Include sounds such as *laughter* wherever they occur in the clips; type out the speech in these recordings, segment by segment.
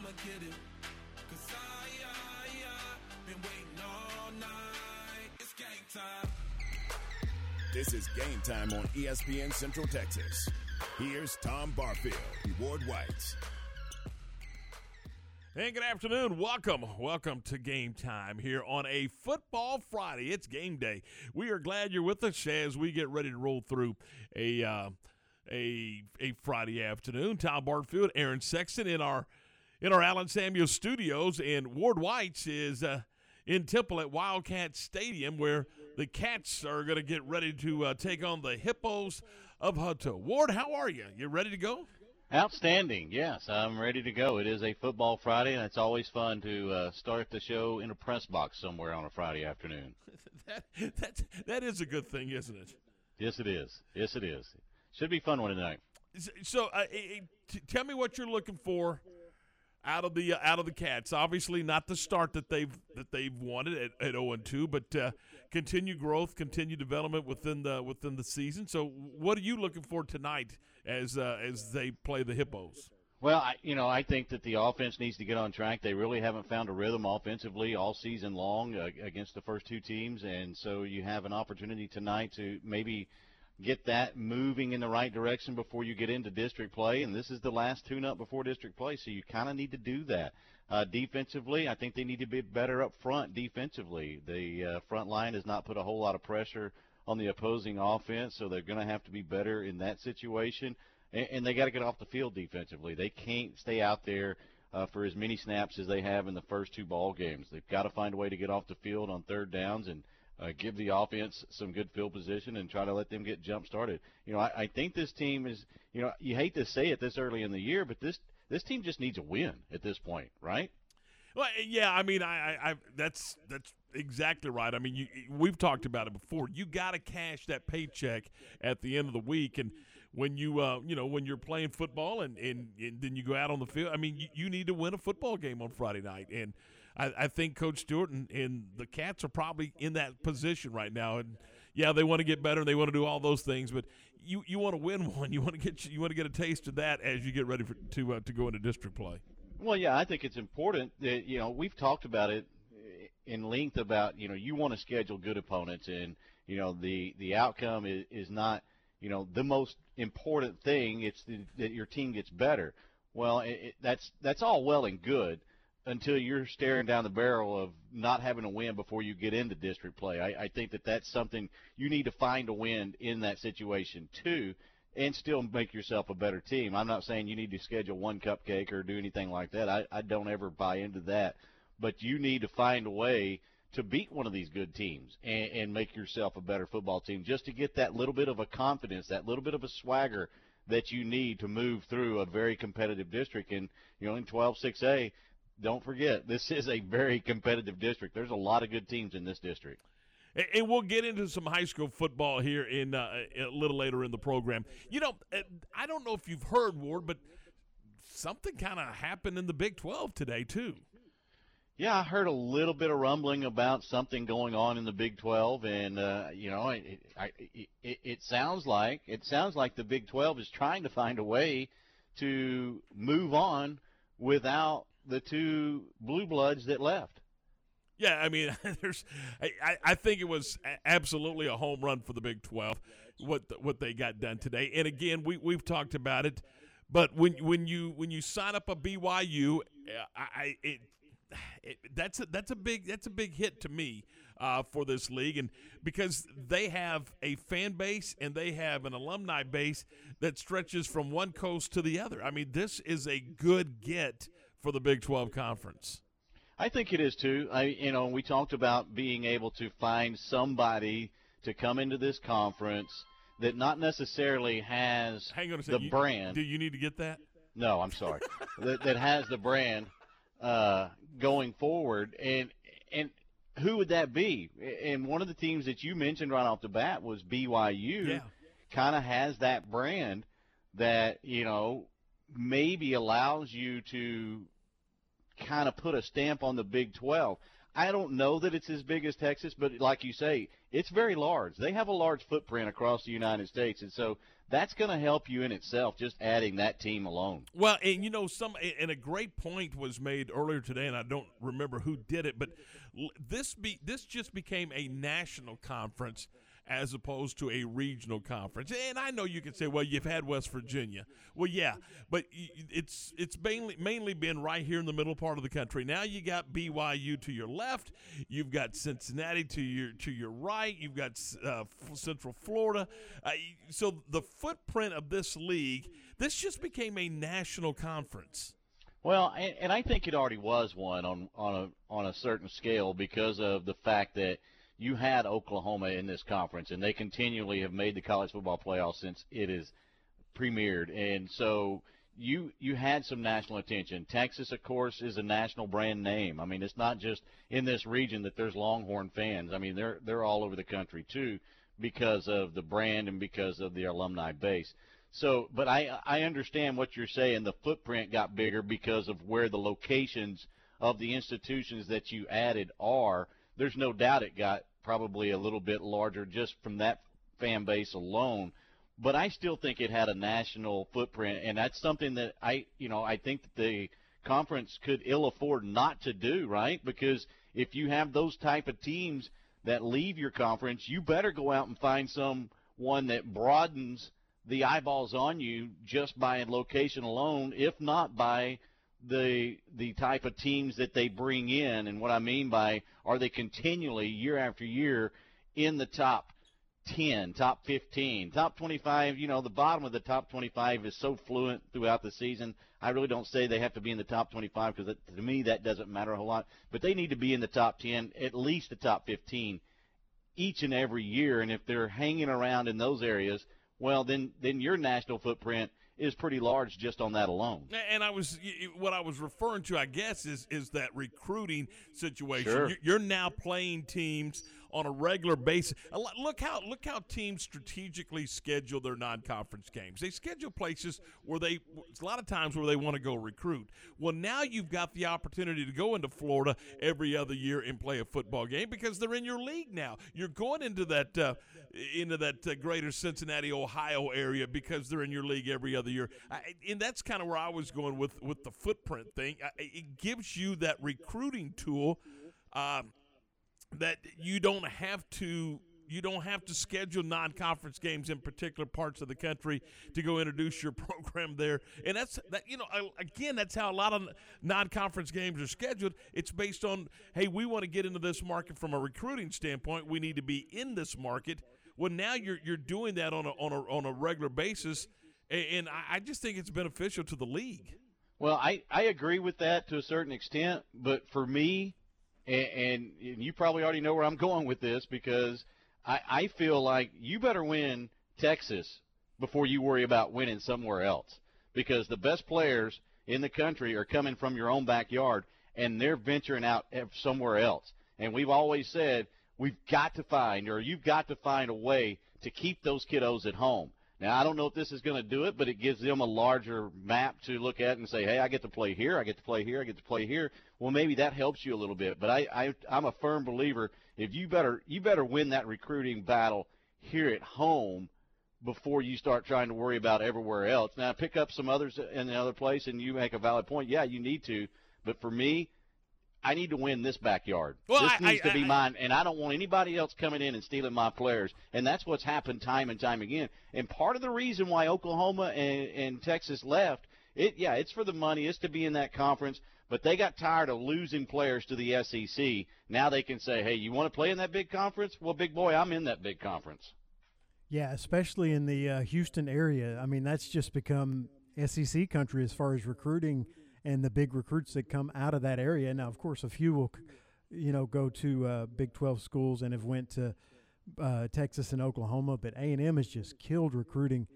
I'ma get it. Cause I, I, I been waiting all night. It's game time. This is game time on ESPN Central Texas. Here's Tom Barfield and Ward White. Hey, good afternoon. Welcome. Welcome to game time here on a football Friday. It's game day. We are glad you're with us as we get ready to roll through a uh, a a Friday afternoon. Tom Barfield, Aaron Sexton in our in our Allen Samuel studios, and Ward White's is uh, in Temple at Wildcat Stadium, where the Cats are going to get ready to uh, take on the Hippos of Hutto. Ward, how are you? You ready to go? Outstanding. Yes, I'm ready to go. It is a football Friday, and it's always fun to uh, start the show in a press box somewhere on a Friday afternoon. *laughs* that that that is a good thing, isn't it? Yes, it is. Yes, it is. Should be fun one tonight. So, uh, t- tell me what you're looking for out of the uh, out of the Cats. Obviously, not the start that they've that they've wanted at, at 0 and 2, but uh, continue growth, continue development within the within the season. So, what are you looking for tonight as uh, as they play the Hippos? Well, I, you know, I think that the offense needs to get on track. They really haven't found a rhythm offensively all season long uh, against the first two teams, and so you have an opportunity tonight to maybe get that moving in the right direction before you get into district play. And this is the last tune-up before district play, so you kind of need to do that. Uh, defensively, I think they need to be better up front defensively. The uh, front line has not put a whole lot of pressure on the opposing offense, so they're going to have to be better in that situation. And, and they got to get off the field defensively. They can't stay out there uh, for as many snaps as they have in the first two ball games. They've got to find a way to get off the field on third downs and uh, give the offense some good field position and try to let them get jump started. You know, I, I think this team is. You know, you hate to say it this early in the year, but this this team just needs a win at this point, right? Well, yeah, I mean, I, I, I that's that's exactly right. I mean, you, we've talked about it before. You got to cash that paycheck at the end of the week, and when you, uh, you know, when you're playing football, and, and, and then you go out on the field. I mean, you, you need to win a football game on Friday night, and I, I think Coach Stewart and, and the Cats are probably in that position right now. And yeah, they want to get better, and they want to do all those things, but you, you want to win *laughs* one. You want to get you want to get a taste of that as you get ready for, to uh, to go into district play. Well, yeah, I think it's important that you know we've talked about it in length about you know you want to schedule good opponents and you know the the outcome is, is not you know the most important thing it's the, that your team gets better well it, it, that's that's all well and good until you're staring down the barrel of not having a win before you get into district play I, I think that that's something you need to find a win in that situation too and still make yourself a better team. I'm not saying you need to schedule one cupcake or do anything like that. I, I don't ever buy into that. But you need to find a way to beat one of these good teams and, and make yourself a better football team just to get that little bit of a confidence, that little bit of a swagger that you need to move through a very competitive district. And, you know, in 12-6A, don't forget, this is a very competitive district. There's a lot of good teams in this district. And we'll get into some high school football here in uh, a little later in the program. You know, uh, I don't know if you've heard Ward, but something kind of happened in the Big 12 today too. Yeah, I heard a little bit of rumbling about something going on in the Big 12, and uh, you know, it, it, it, it sounds like it sounds like the Big 12 is trying to find a way to move on without the two blue bloods that left. Yeah, I mean, *laughs* there's. I, I think it was absolutely a home run for the Big Twelve. What what they got done today, and again, we we've talked about it. But when when you when you sign up a BYU, I it, it that's a, that's a big that's a big hit to me uh, for this league, and because they have a fan base and they have an alumni base that stretches from one coast to the other. I mean, this is a good get for the Big Twelve conference. I think it is too. I, you know, we talked about being able to find somebody to come into this conference that not necessarily has Hang on a second. the you, brand. Do you need to get that? No, I'm sorry. *laughs* that, that has the brand uh, going forward, and and who would that be? And one of the teams that you mentioned right off the bat was BYU. Yeah. Kind of has that brand that you know maybe allows you to kind of put a stamp on the Big 12. I don't know that it's as big as Texas, but like you say, it's very large. They have a large footprint across the United States, and so that's going to help you in itself. Just adding that team alone. Well, and you know, some and a great point was made earlier today, and I don't remember who did it, but this be this just became a national conference as opposed to a regional conference. And I know you can say, well, you've had West Virginia. Well, yeah, but it's it's mainly mainly been right here in the middle part of the country. Now you got BYU to your left, you've got Cincinnati to your to your right, you've got uh, Central Florida. Uh, so the footprint of this league, this just became a national conference. Well, and, and I think it already was one on on a on a certain scale because of the fact that you had Oklahoma in this conference, and they continually have made the college football playoff since it is premiered, and so you you had some national attention. Texas, of course, is a national brand name. I mean, it's not just in this region that there's Longhorn fans. I mean, they're they're all over the country too because of the brand and because of the alumni base. So, but I I understand what you're saying. The footprint got bigger because of where the locations of the institutions that you added are. There's no doubt it got probably a little bit larger just from that fan base alone. But I still think it had a national footprint, and that's something that I, you know, I think that the conference could ill afford not to do, right? Because if you have those type of teams that leave your conference, you better go out and find someone that broadens the eyeballs on you just by location alone, if not by the the type of teams that they bring in. And what I mean by are they continually year after year in the top 10, top 15, top 25, you know, the bottom of the top 25 is so fluent throughout the season. I really don't say they have to be in the top 25 because to me that doesn't matter a whole lot, but they need to be in the top 10, at least the top 15 each and every year. And if they're hanging around in those areas, well then then your national footprint is pretty large just on that alone. And I was what I was referring to, I guess, is is that recruiting situation. Sure. You're now playing teams on a regular basis. Look how look how teams strategically schedule their non-conference games. They schedule places where they a lot of times where they want to go recruit. Well, now you've got the opportunity to go into Florida every other year and play a football game because they're in your league now. You're going into that uh, into that uh, greater Cincinnati, Ohio area because they're in your league every other year. I, and that's kind of where I was going with with the footprint thing. I, it gives you that recruiting tool. Um, that you don't have to you don't have to schedule non-conference games in particular parts of the country to go introduce your *laughs* program there. And that's that you know again that's how a lot of non-conference games are scheduled. It's based on hey we want to get into this market from a recruiting standpoint. We need to be in this market. Well now you're you're doing that on a on a on a regular basis. And I just think it's beneficial to the league. Well I I agree with that to a certain extent but for me and, and, you probably already know where I'm going with this because I, I feel like you better win Texas before you worry about winning somewhere else because the best players in the country are coming from your own backyard and they're venturing out somewhere else. And we've always said we've got to find or you've got to find a way to keep those kiddos at home. Now, I don't know if this is going to do it, but it gives them a larger map to look at and say, hey, I get to play here, I get to play here, I get to play here. Well, maybe that helps you a little bit. But I, I, I'm a firm believer if you better you better win that recruiting battle here at home before you start trying to worry about everywhere else. Now, pick up some others in the other place, and you make a valid point. Yeah, you need to. But for me, I need to win this backyard. Well, this I, needs I, to be I, mine, and I don't want anybody else coming in and stealing my players. And that's what's happened time and time again. And part of the reason why Oklahoma and, and Texas left, it yeah, it's for the money. It's to be in that conference. But they got tired of losing players to the SEC. Now they can say, "Hey, you want to play in that big conference? Well, big boy, I'm in that big conference." Yeah, especially in the uh, Houston area. I mean, that's just become SEC country as far as recruiting and the big recruits that come out of that area. Now, of course, a few will, you know, go to uh, Big 12 schools and have went to uh, Texas and Oklahoma, but A and M has just killed recruiting,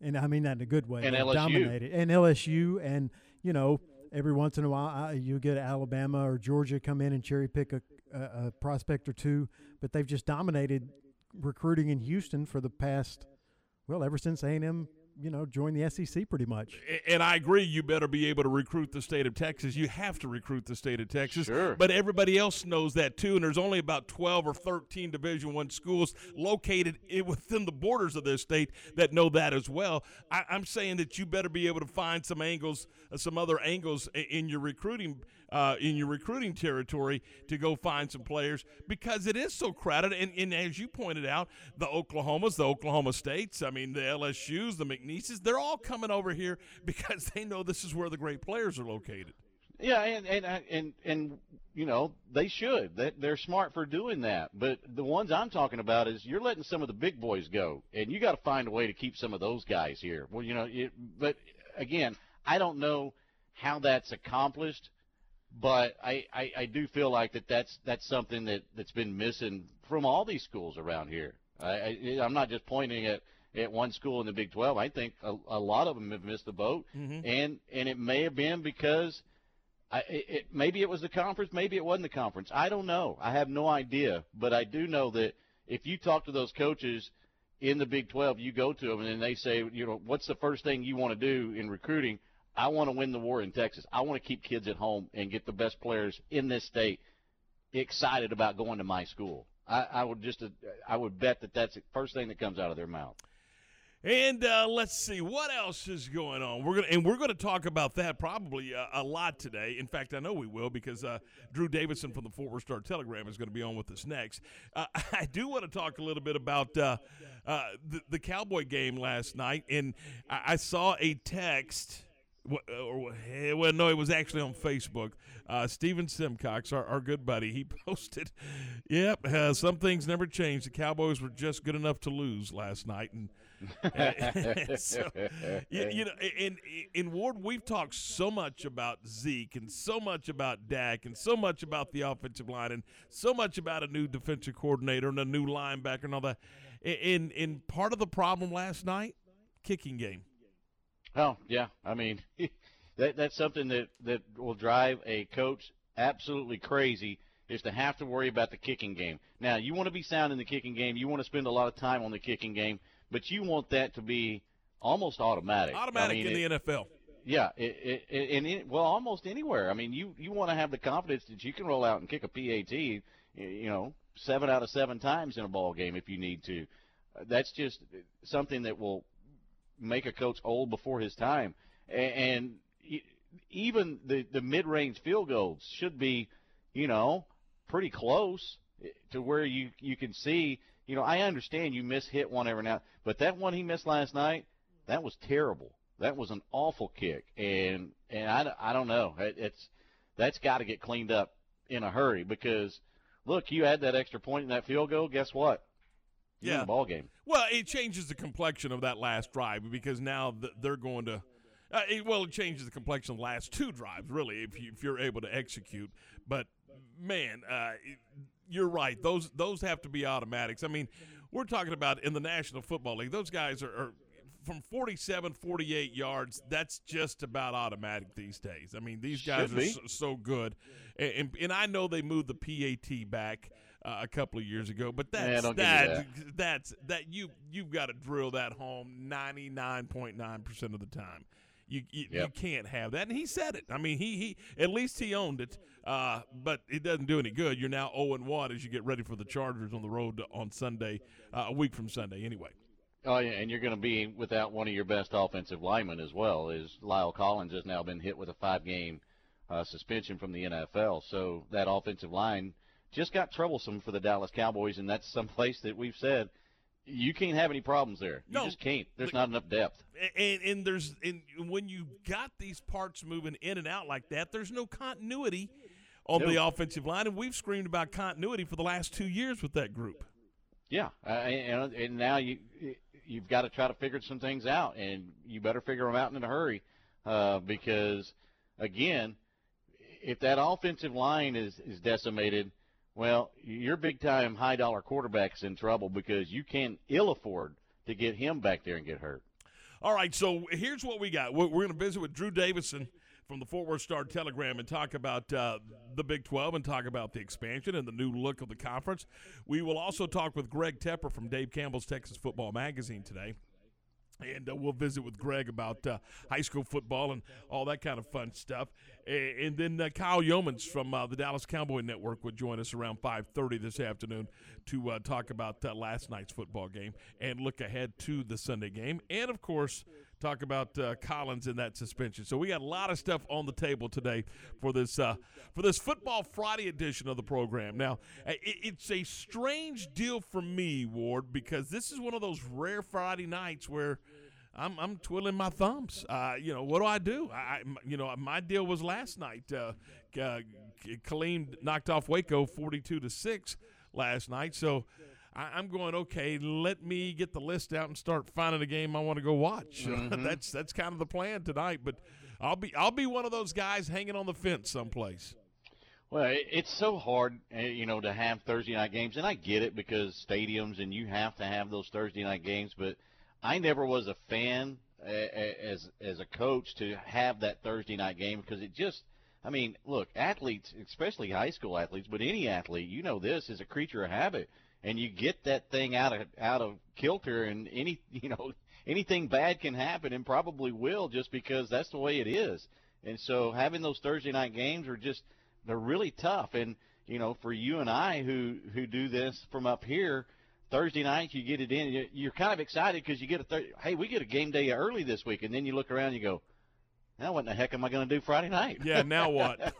and I mean that in a good way. And LSU. dominated, and LSU, and you know, every once in a while you get Alabama or Georgia come in and cherry pick a, a, a prospect or two, but they've just dominated recruiting in Houston for the past, well, ever since A and M you know, join the SEC pretty much. And I agree, you better be able to recruit the state of Texas. You have to recruit the state of Texas. Sure. But everybody else knows that too. And there's only about 12 or 13 Division One schools located within the borders of this state that know that as well. I, I'm saying that you better be able to find some angles, uh, some other angles in your recruiting. Uh, in your recruiting territory to go find some players because it is so crowded. And, and as you pointed out, the Oklahomas, the Oklahoma States, I mean, the LSUs, the McNeeses, they're all coming over here *laughs* because they know this is where the great players are located. Yeah, and and and and you know they should. They, they're smart for doing that. But the ones I'm talking about is you're letting some of the big boys go, and you got to find a way to keep some of those guys here. Well, you know, it, but again, I don't know how that's accomplished, but I, I I do feel like that that's that's something that that's been missing from all these schools around here. I, I I'm not just pointing at at one school in the Big 12. I think a, a lot of them have missed the boat, mm-hmm. and and it may have been because I, it, maybe it was the conference, maybe it wasn't the conference. I don't know. I have no idea. But I do know that if you talk to those coaches in the Big 12, you go to them and they say, you know, what's the first thing you want to do in recruiting? I want to win the war in Texas. I want to keep kids at home and get the best players in this state excited about going to my school. I, I would just, I would bet that that's the first thing that comes out of their mouth. And uh, let's see what else is going on. We're gonna and we're gonna talk about that probably a, a lot today. In fact, I know we will because uh, Drew Davison from the Fort Worth Star Telegram is going to be on with us next. Uh, *laughs* I do want to talk a little bit about uh, uh, the, the Cowboy game last night, and I, I saw a text. Wh- Or, eh, well, no, it was actually on Facebook. Uh, Steven Simcox, our, our good buddy, he *laughs* posted, "Yep, uh, some things never change. The Cowboys were just good enough to lose last night." And *laughs* so, you, *laughs* you know, in in Ward, we've talked so much about Zeke and so much about Dak and so much about the offensive line and so much about a new defensive coordinator and a new linebacker and all that. In in part of the problem last night, kicking game. Oh yeah, I mean *laughs* that that's something that that will drive a coach absolutely crazy is to have to worry about the kicking game. Now you want to be sound in the kicking game, you want to spend a lot of time on the kicking game, but you want that to be almost automatic. Automatic I mean, in it- the NFL. Yeah, it, it, and it, well, almost anywhere. I mean, you you want to have the confidence that you can roll out and kick a PAT, you know, seven out of seven times in a ball game if you need to. That's just something that will make a coach old before his time. And e- even the the mid-range field goals should be, you know, pretty close eh, to where you you can see. You know, I understand you miss hit one every now, but that one he missed last night, that was terrible. That was an awful kick, and and I, I don't know. It, it's that's got to get cleaned up in a hurry because look, you had that extra point in that field goal. Guess what? In Yeah. the ball game. Well, it changes the complexion of that last drive because now they're going to. Uh, it, well, it changes the complexion of the last two drives, really, if, you, if you're able to execute. But man, uh, you're right; those those have to be automatics. I mean, we're talking about in the National Football League; those guys are, are from 47, 48 yards. That's just about automatic these days. I mean, these guys Should are so, so good, and, and and I know they moved the PAT back. Uh, a couple of years ago, but that's me that, that's that you you've got to drill that home 99.9% of the time. You you, you can't have that. And he said it. I mean, he he at least he owned it. Uh, but it doesn't do any good. You're now 0 and 1 as you get ready for the Chargers on the road on Sunday, uh, a week from Sunday anyway. Oh yeah, and you're going to be without one of your best offensive linemen as well. Is La'el Collins has now been hit with a five-game uh, suspension from the NFL, so that offensive line just got troublesome for the Dallas Cowboys, and that's some *laughs* place that we've said you can't have any problems there. You No. just can't. There's not enough depth. And, and there's and when you got these parts moving in and out like that, there's no continuity on the offensive line, and we've screamed about continuity for the last two years with that group. Yeah, uh, and, and now you you've got to try to figure some things out, and you better figure them out in a hurry, uh, because again, if that offensive line is is decimated, well, your big time high dollar quarterback's in trouble because you can ill afford to get him back there and get hurt. All right, so here's what we got. We're, we're going to visit with Drew Davison from the Fort Worth Star Telegram and talk about uh, the Big 12 and talk about the expansion and the new look of the conference. We will also talk with Greg Tepper from Dave Campbell's Texas Football Magazine today. And uh, we'll visit with Greg about uh, high school football and all that kind of fun stuff. And then uh, Kyle Youmans from uh, the Dallas Cowboy Network would join us around 5:30 this afternoon to uh, talk about uh, last night's football game and look ahead to the Sunday game, and of course talk about uh, Collins in that suspension. So we got a lot of stuff on the table today for this uh, for this Football Friday edition of the program. Now it, it's a strange deal for me, Ward, because this is one of those rare Friday nights where. I'm, I'm twiddling my thumbs. Uh, you know, what do I do? I, you know, my deal was last night. Uh, uh, Killeen knocked off Waco 42 to six last night. So I, I'm going okay. Let me get the list out and start finding a game I want to go watch. *laughs* that's that's kind of the plan tonight. But I'll be I'll be one of those guys hanging on the fence someplace. Well, it's so hard, uh, you know, to have Thursday night games, and I get it because stadiums and you have to have those Thursday night games. But I never was a fan uh, as as a coach to have that Thursday night game because it just, I mean, look, athletes, especially high school athletes, but any athlete, you know, this is a creature of habit, and you get that thing out of out of kilter, and any, *laughs* you know, anything bad can happen, and probably will, just because that's the way it is. And so having those Thursday night games are just they're really tough. And you know, for you and I who who do this from up here, Thursday nights you get it in. you- You're kind of excited because you get a thir- hey, we get a game day early this week, and then you look around and you go, now what in the heck am I going to do Friday night? Yeah, now *laughs* what?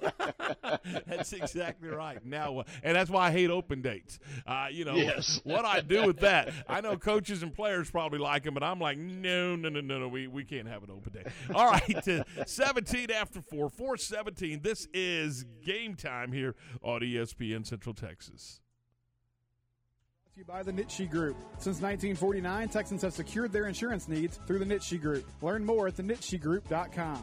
*laughs* that's exactly right. Now what? And that's why I hate open dates. Uh, you know, Yes. *laughs* what I do with that. I know coaches and players probably like them, but I'm like, no, no, no, no, no. We, we can't have an open day. All right, uh, 17 after 4, 417. This is game time here on ESPN Central Texas. To you by the Nitsche Group. Since 1949, Texans have secured their insurance needs through the Nitsche Group. Learn more at thenitschegroup.com.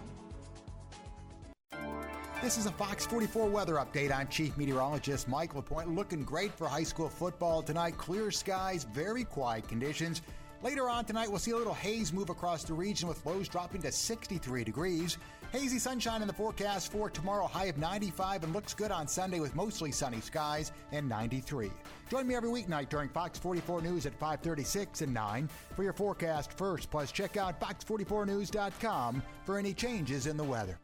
This is a Fox 44 weather update. I'm Chief Meteorologist Mike LaPointe. Looking great for high school football tonight. Clear skies, very quiet conditions. Later on tonight, we'll see a little haze move across the region with lows dropping to 63 degrees. Hazy sunshine in the forecast for tomorrow, high of 95, and looks good on Sunday with mostly sunny skies and 93. Join me every weeknight during Fox 44 News at 536 and 9 for your forecast first. Plus, check out fox44news.com for any changes in the weather.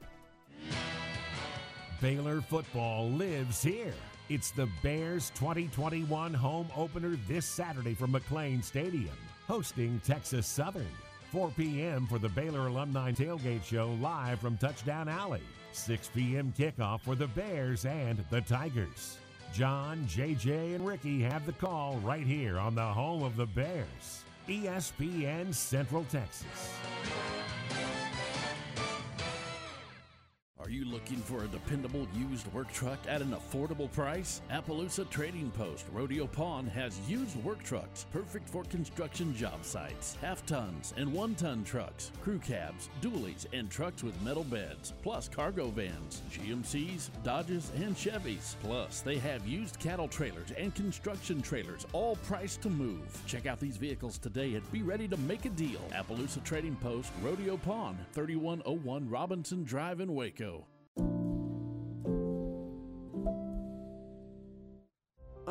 Baylor football lives here. It's the Bears 2021 home opener this Saturday from McLane Stadium, hosting Texas Southern. 4 p.m. for the Baylor Alumni Tailgate Show live from Touchdown Alley. 6 p.m. kickoff for the Bears and the Tigers. John, JJ, and Ricky have the call right here on the home of the Bears. ESPN Central Texas. Looking for a dependable used work truck at an affordable price? Appaloosa Trading Post Rodeo Pawn has used work trucks perfect for construction job sites, half tons and one ton trucks, crew cabs, dualies, and trucks with metal beds, plus cargo vans, GMCs, Dodges, and Chevys. Plus, they have used cattle trailers and construction trailers, all priced to move. Check out these vehicles today and be ready to make a deal. Appaloosa Trading Post Rodeo Pawn, 3101 Robinson Drive in Waco.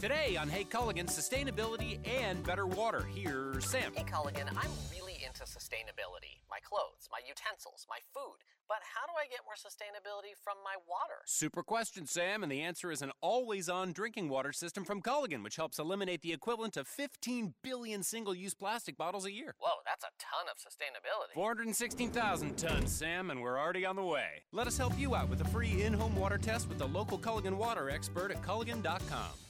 Today on Hey Culligan, sustainability and better water. Here's Sam. Hey Culligan, I'm really into sustainability. My clothes, my utensils, my food. But how do I get more sustainability from my water? Super question, Sam, and the answer is an always on drinking water system from Culligan, which helps eliminate the equivalent of 15 billion single use plastic bottles a year. Whoa, that's a ton of sustainability. 416,000 tons, Sam, and we're already on the way. Let us help you out with a free in home water test with the local Culligan water expert at Culligan.com.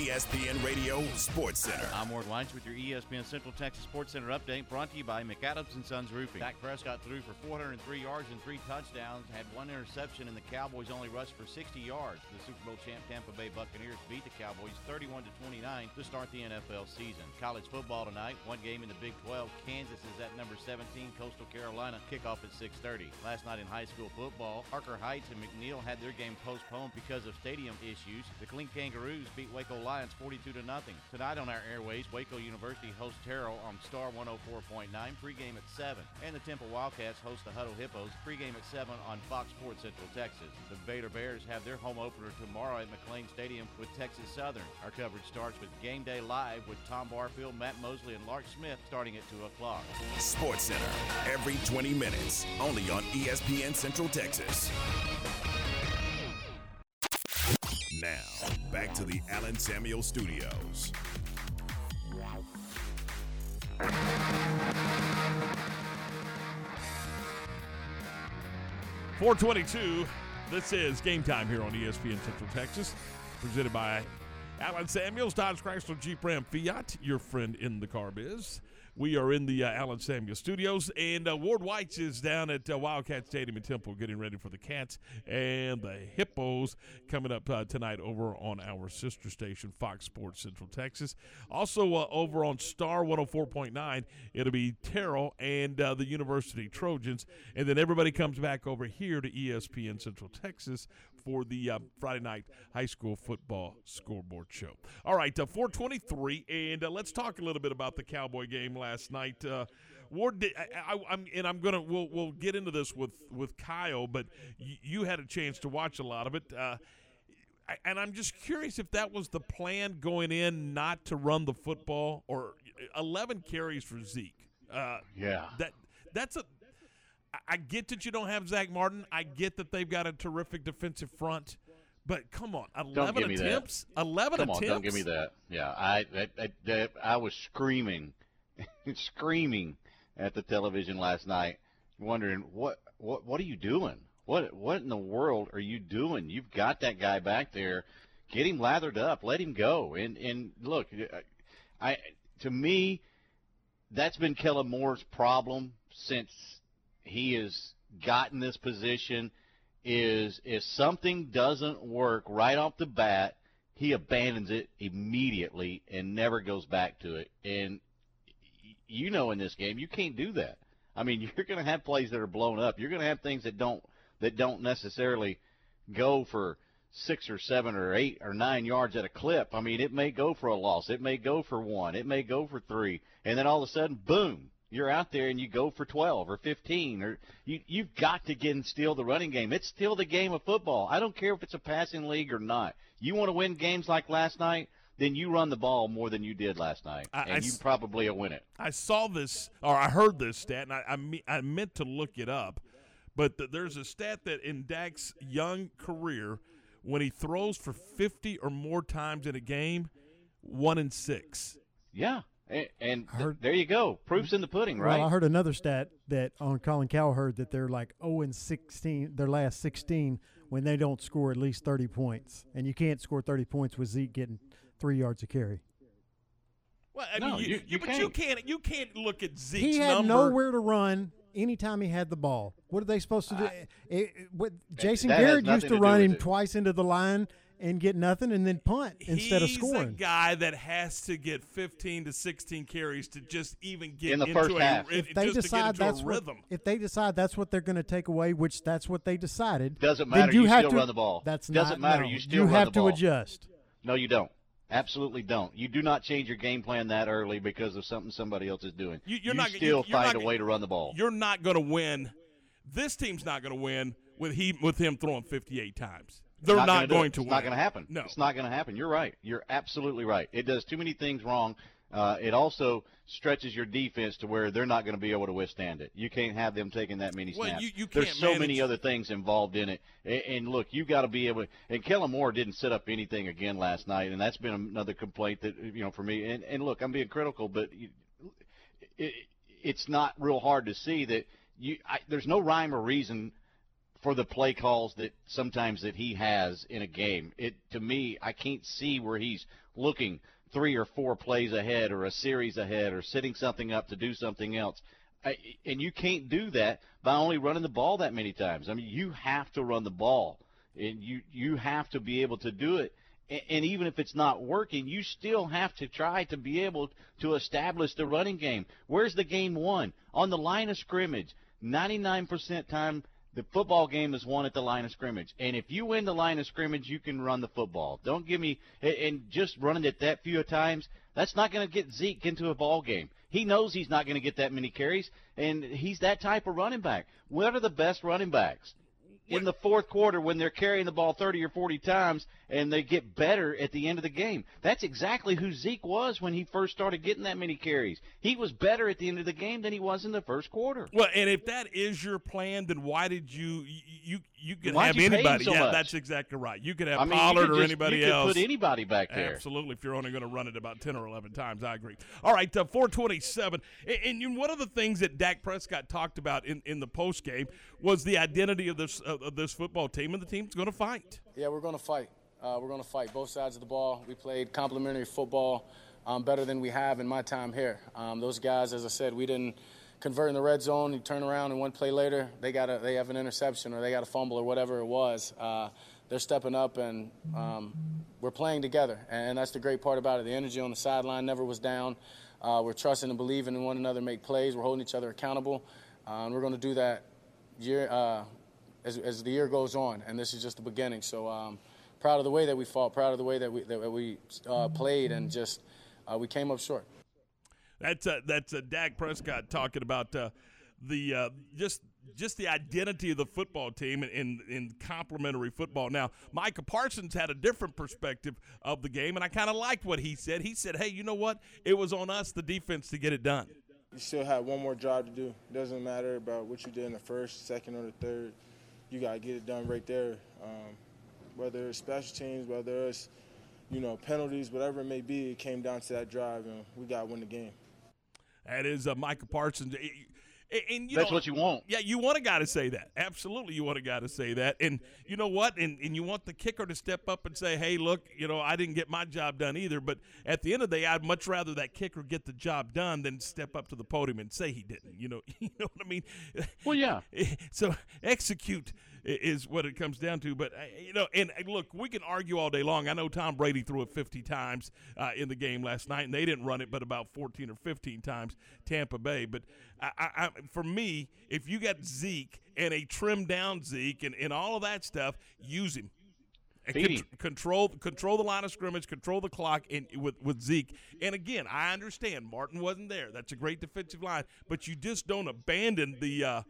ESPN Radio Sports Center. I'm Ward Weitz with your ESPN Central Texas Sports Center update brought to you by McAdams and Sons Roofing. Dak Prescott threw for 403 yards and three touchdowns, had one interception, and the Cowboys only rushed for 60 yards. The Super Bowl champ Tampa Bay Buccaneers beat the Cowboys 31 to 29 to start the NFL season. College football tonight, one game in the Big 12. Kansas is at number 17, Coastal Carolina. Kickoff at 6:30. Last night in high school football, Harker Heights and McNeil had their game postponed because of stadium issues. The Killeen Kangaroos beat Waco Lions 42 to nothing. Tonight on our airways, Waco University hosts Terrell on Star 104.9, pregame at 7. And the Temple Wildcats host the Huddle Hippos, pregame at 7 on Fox Sports Central Texas. The Baylor Bears have their home opener tomorrow at McLane Stadium with Texas Southern. Our coverage starts with Game Day Live with Tom Barfield, Matt Mosley, and Lark Smith starting at 2 o'clock. Sports Center every 20 minutes, only on ESPN Central Texas. Now, back to the Allen Samuel Studios. 422. This is game time here on ESPN Central Texas, presented by Allen Samuels, Dodge Chrysler Jeep Ram Fiat, your friend in the car biz. We are in the uh, Allen Samuels studios, and uh, Ward White's is down at uh, Wildcat Stadium in Temple getting ready for the Cats and the Hippos coming up uh, tonight over on our sister station, Fox Sports Central Texas. Also uh, over on Star 104.9, it'll be Terrell and uh, the University Trojans, and then everybody comes back over here to ESPN Central Texas for the uh, Friday night high school football scoreboard show. All right, uh, 423, and uh, let's talk a little bit about the Cowboy game last night. Uh, Ward, did, I, I'm, and I'm gonna we'll we'll get into this with with Kyle, but y- you had a chance to watch a lot of it. Uh, and I'm just curious if that was the plan going in, not to run the football, or 11 carries for Zeke. Uh, Yeah. that that's a. I- get that you don't have Zack Martin. I get that they've got a terrific defensive front, but come on, eleven attempts. that. Eleven Come attempts. on, don't give me that. Yeah, I I, I, I was screaming, *laughs* screaming at the television last night, wondering what what what are you doing? What what in the world are you doing? You've got that guy back there. Get him lathered up. Let him go. And and look, I to me, that's been Kellen Moore's problem since he has gotten this position. Is if something doesn't work right off the bat, he abandons it immediately and never goes back to it. And you know, in this game, you can't do that. I mean, *laughs* you're going to have plays that are blown up. You're going to have things that don't that don't necessarily go for six or seven or eight or nine yards at a clip. I mean, it may go for a loss. It may go for one. It may go for three. And then all of a sudden, boom, you're out there and you go for 12 or 15 or you you've got to get and steal the running game. It's still the game of football. I don't care if it's a passing league or not. You want to win games like last night, then you run the ball more than you did last night, I- and I you probably will win it. I saw this, or I heard this stat, and I I, me- I meant to look it up, but th- there's a stat that in Dak's young career, when he throws for 50 or more times in a game, one in six. Yeah, and, and th- there you go. Proof's in the pudding, right? Well, I heard another stat that on Colin Cowherd that they're like 0 and 16, their last 16 when they don't score at least 30 points, and you can't score 30 points with Zeke getting three yards of carry. Well, I No, mean, you- you but you can't you can't look at Zeke's he had number. nowhere to run anytime he had the ball. What are they supposed to do? It- it- eh, eh, what, Jason that Garrett used to to run him it. twice into the line and get nothing and then punt instead of scoring. He's scoring. a guy that has to get 15 to 16 carries to just even get In the into first a, half. if they just decide that's a what, rhythm. if they decide that's what they're going to take away, which that's what they decided, Doesn't then matter. You, You have still to run the ball. That's Doesn't not, matter. no. You still you run have the to adjust. No, you don't. Absolutely don't. You do not change your game plan that early because of something somebody else is doing. You- you're you not- still you're find not- a way to run the ball. You're not going to win. This team's not going to win with he with him throwing 58 times. They're not, gonna going to It's win. not going to happen. No. It's not going to happen. You're right. You're absolutely right. It does too many things wrong. Uh, it also stretches your defense to where they're not going to be able to withstand it. You can't have them taking that many Well, snaps. you- you There's so manage- many other things involved in it. And, and look, you got to be able. And Kellen Moore didn't set up anything again last night, and that's been another complaint that you know for me. And, and look, I'm being critical, but you, it, it's not real hard to see that you. I, there's no rhyme or reason for the play calls that sometimes that he has in a game. It to me, I can't see where he's looking three or four plays ahead or a series ahead or setting something up to do something else. I, and you can't do that by only running the ball that many times. I mean, you have to run the ball, and you you have to be able to do it. And, and even if it's not working, you still have to try to be able to establish the running game. Where's the game won? On the line of scrimmage. 99% time the football game is won at the line of scrimmage. And if you win the line of scrimmage, you can run the football. Don't give me and- just running it that few times. That's not going to get Zeke into a ball game. He knows he's not going to get that many carries, and he's that type of running back. What are the best running backs? In the fourth quarter when they're carrying the ball 30 or 40 times and they get better at the end of the game. That's exactly who Zeke was when he first started getting that many carries. He was better at the end of the game than he was in the first quarter. Well, and if that is your plan, then why did you you you, could Why'd have you anybody? so yeah, much? that's exactly right. You could have I mean, Pollard could or just- anybody you could else. put anybody back there. Absolutely, if you're only going to run it about ten or eleven times, I agree. All right, uh, 427. And, and you- one of the things that Dak Prescott talked about in, in the post game was the identity of this of of this football team, and the team's going to fight. Yeah, we're going to fight. Uh, we're going to fight both sides of the ball. We played complementary football um, better than we have in my time here. Um, those guys, as I said, we didn't convert in the red zone. You turn around and one play later, they got a, they have an interception or they got a fumble or whatever it was. Uh, they're stepping up and um, we're playing together, and that's the great part about it. The energy on the sideline never was down. Uh, we're trusting and believing in one another, make plays. We're holding each other accountable, uh, and we're going to do that year uh, as, as the year goes on. And this is just the beginning. So um, proud of the way that we fought, proud of the way that we that we uh, played, and just uh, we came up short. That's uh, that's uh, Dak Prescott talking about uh, the uh, just just the identity of the football team in, in in complementary football. Now, Micah Parsons had a different perspective of the game, and I kind of liked what he said. He said, "Hey, you know what? It was on us, the defense, to get it done." You still have one more job to do. It doesn't matter about what you did in the first, second, or the third. You got to get it done right there. Um, whether it's special teams, whether it's you know penalties, whatever it may be, it came down to that drive, and we got to win the game. That is uh, Micah Parsons. And- And, you That's know, what you want. Yeah, you want a guy to say that. Absolutely, you want a guy to say that. And you know what? And and you want the kicker to step up and say, "Hey, look, you know, I didn't get my job done either." But at the end of the day, I'd much rather that kicker get the job done than step up to the podium and say he didn't. You know, *laughs* you know what I mean? Well, yeah. *laughs* So execute is what it comes down to. But uh, you know, and uh, look, we can argue all day long. I know Tom Brady threw it 50 times uh, in the game last night, and they didn't run it, but about 14 or 15 times Tampa Bay. But I, I, I, for me, if you got Zeke and a trimmed down Zeke and, and all of that stuff, use him. Con- control control the line of scrimmage, control the clock, and with with Zeke. And again, I understand Martin wasn't there. That's a great defensive line, but you just don't abandon the uh,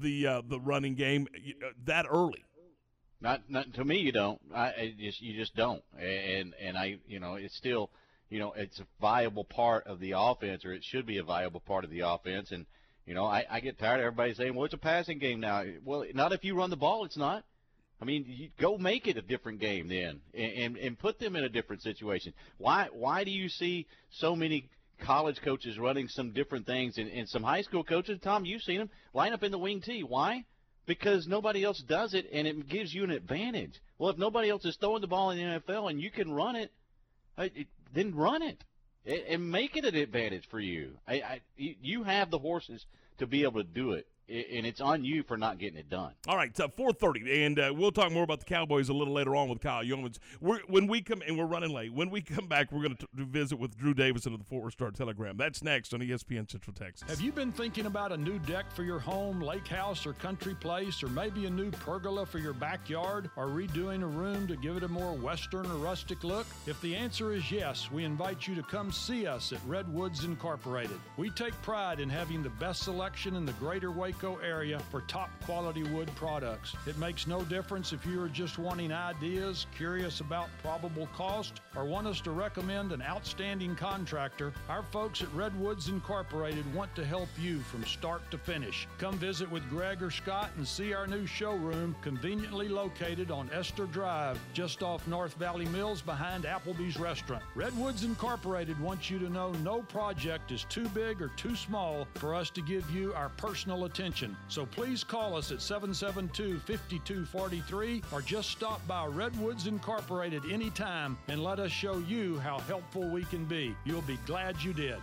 the uh, the running game uh, that early. Not, not to me, you don't. I, I just you just don't. And and I, you know, it's still, you know, it's a viable part of the offense, or it should be a viable part of the offense. And you know, I, I get tired of everybody saying, "Well, it's a passing game now." Well, not if you run the ball. It's not. I mean, you go make it a different game then, and, and and put them in a different situation. Why why do you see so many college coaches running some different things, and, and some high school coaches? Tom, you've seen them line up in the wing tee. Why? Because nobody else does it, and it gives you an advantage. Well, if nobody else is throwing the ball in the NFL and you can run it, uh, then run it and make it an advantage for you. I, I, you have the horses to be able to do it, and it's on you for not getting it done. All right, uh, four thirty, and uh, we'll talk more about the Cowboys a little later on with Kyle Youmans. We're, when we come and we're running late. When we come back, we're going to visit with Drew Davison of the Fort Worth Star Telegram. That's next on ESPN Central Texas. Have you been thinking about a new deck for your home, lake house, or country place, or maybe a new pergola for your backyard, or redoing a room to give it a more western or rustic look? If the answer is yes, we invite you to come see us at Redwoods Incorporated. We take pride in having the best selection in the greater Waco area for top quality wood products. It makes no difference if you are just wanting ideas, curious about probable cost, or want us to recommend an outstanding contractor. Our folks at Redwoods Incorporated want to help you from start to finish. Come visit with Greg or Scott and see our new showroom conveniently located on Esther Drive, just off North Valley Mills behind Applebee's restaurant. Redwoods Incorporated wants you to know no project is too big or too small for us to give you our personal attention. So please call us at 772 5243 or just stop by Redwoods Incorporated anytime and let us show you how helpful we can be. You'll be glad you did.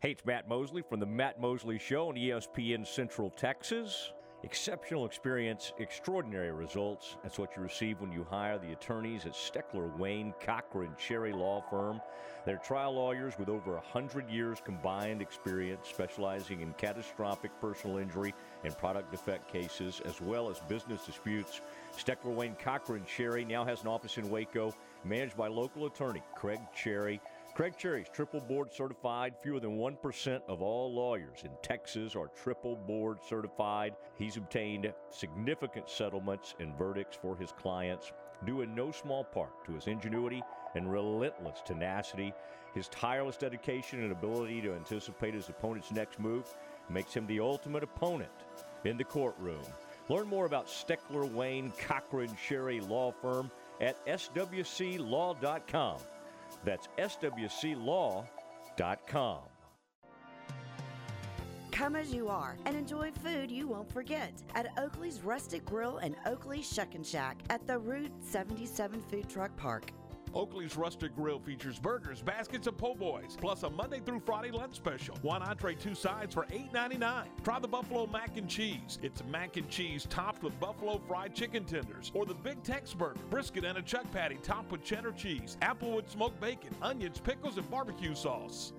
Hey, it's Matt Mosley from the Matt Mosley Show on ESPN Central Texas. Exceptional experience, extraordinary results. That's what you receive when you hire the attorneys at Steckler, Wayne, Cochran, Cherry Law Firm. They're trial lawyers with over 100 years combined experience, specializing in catastrophic personal injury and product defect cases, as well as business disputes. Steckler, Wayne, Cochran, Cherry now has an office in Waco, managed by local attorney Craig Cherry. Craig Cherry's triple board certified. Fewer than 1% of all lawyers in Texas are triple board certified. He's obtained significant settlements and verdicts for his clients, due in no small part to his ingenuity and relentless tenacity. His tireless dedication and ability to anticipate his opponent's next move makes him the ultimate opponent in the courtroom. Learn more about Steckler, Wayne, Cochran, Cherry Law Firm at swclaw.com. That's swclaw.com. Come as you are and enjoy food you won't forget at Oakley's Rustic Grill and Oakley's Shuck and Shack at the Route 77 Food Truck Park. Oakley's Rustic Grill features burgers, baskets, and po' boys, plus a Monday through Friday lunch special. One entree, two sides for $8.99. Try the Buffalo Mac and Cheese. It's mac and cheese topped with buffalo fried chicken tenders, or the Big Tex Burger, brisket and a chuck patty topped with cheddar cheese, applewood smoked bacon, onions, pickles, and barbecue sauce.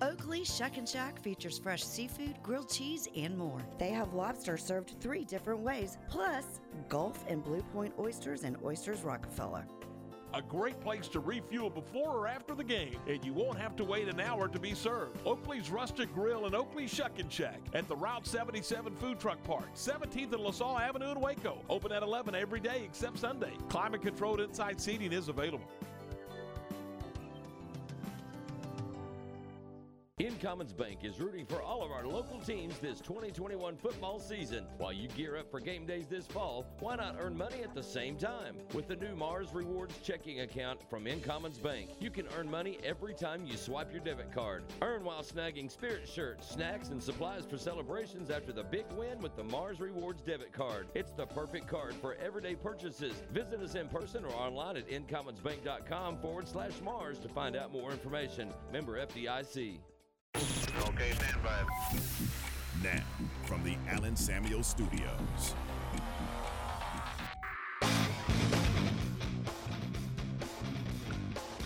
Oakley's Shuck and Shack features fresh seafood, grilled cheese, and more. They have lobster served three different ways, plus Gulf and Blue Point oysters and oysters Rockefeller. A great place to refuel before or after the game, and you won't have to wait an hour to be served. Oakley's Rustic Grill and Oakley's Shuck and Shack at the Route 77 Food Truck Park, 17th and LaSalle Avenue in Waco. Open at 11 every day except Sunday. Climate controlled inside seating is available. Incommons Bank is rooting for all of our local teams this 2021 football season. While you gear up for game days this fall, why not earn money at the same time? With the new Mars Rewards checking account from Incommons Bank, you can earn money every time you swipe your debit card. Earn while snagging spirit shirts, snacks, and supplies for celebrations after the big win with the Mars Rewards debit card. It's the perfect card for everyday purchases. Visit us in person or online at incommonsbank.com forward slash Mars to find out more information. Member FDIC. Okay, stand by. Now, from the Allen Samuel Studios.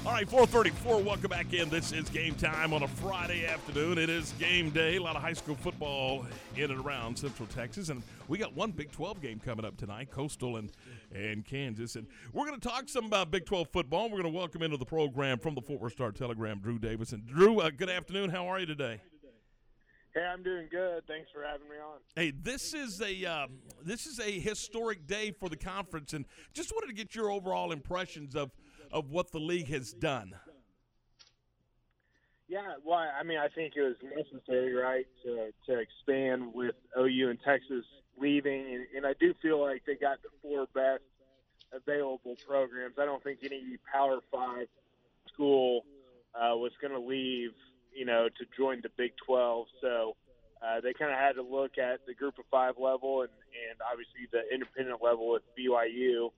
All right, 434. Welcome back in. This is game time on a Friday afternoon. It is game day. A lot of high school football in and around Central Texas. And we got one Big 12 game coming up tonight, Coastal and, and Kansas. And we're going to talk some about Big 12 football. We're going to welcome into the program from the Fort Worth Star Telegram, Drew Davison. Drew, uh, good afternoon. How are you today? Hey, I'm doing good. Thanks for having me on. Hey, this is a uh, this is a historic day for the conference, and just wanted to get your overall impressions of of what the league has done. Yeah, well, I mean, I think it was necessary, right, to to expand with OU and Texas leaving, and, and I do feel like they got the four best available programs. I don't think any Power Five school uh, was going to leave, you know, to join the Big Twelve. So uh, they kind of had to look at the Group of Five level and and obviously the independent level with BYU,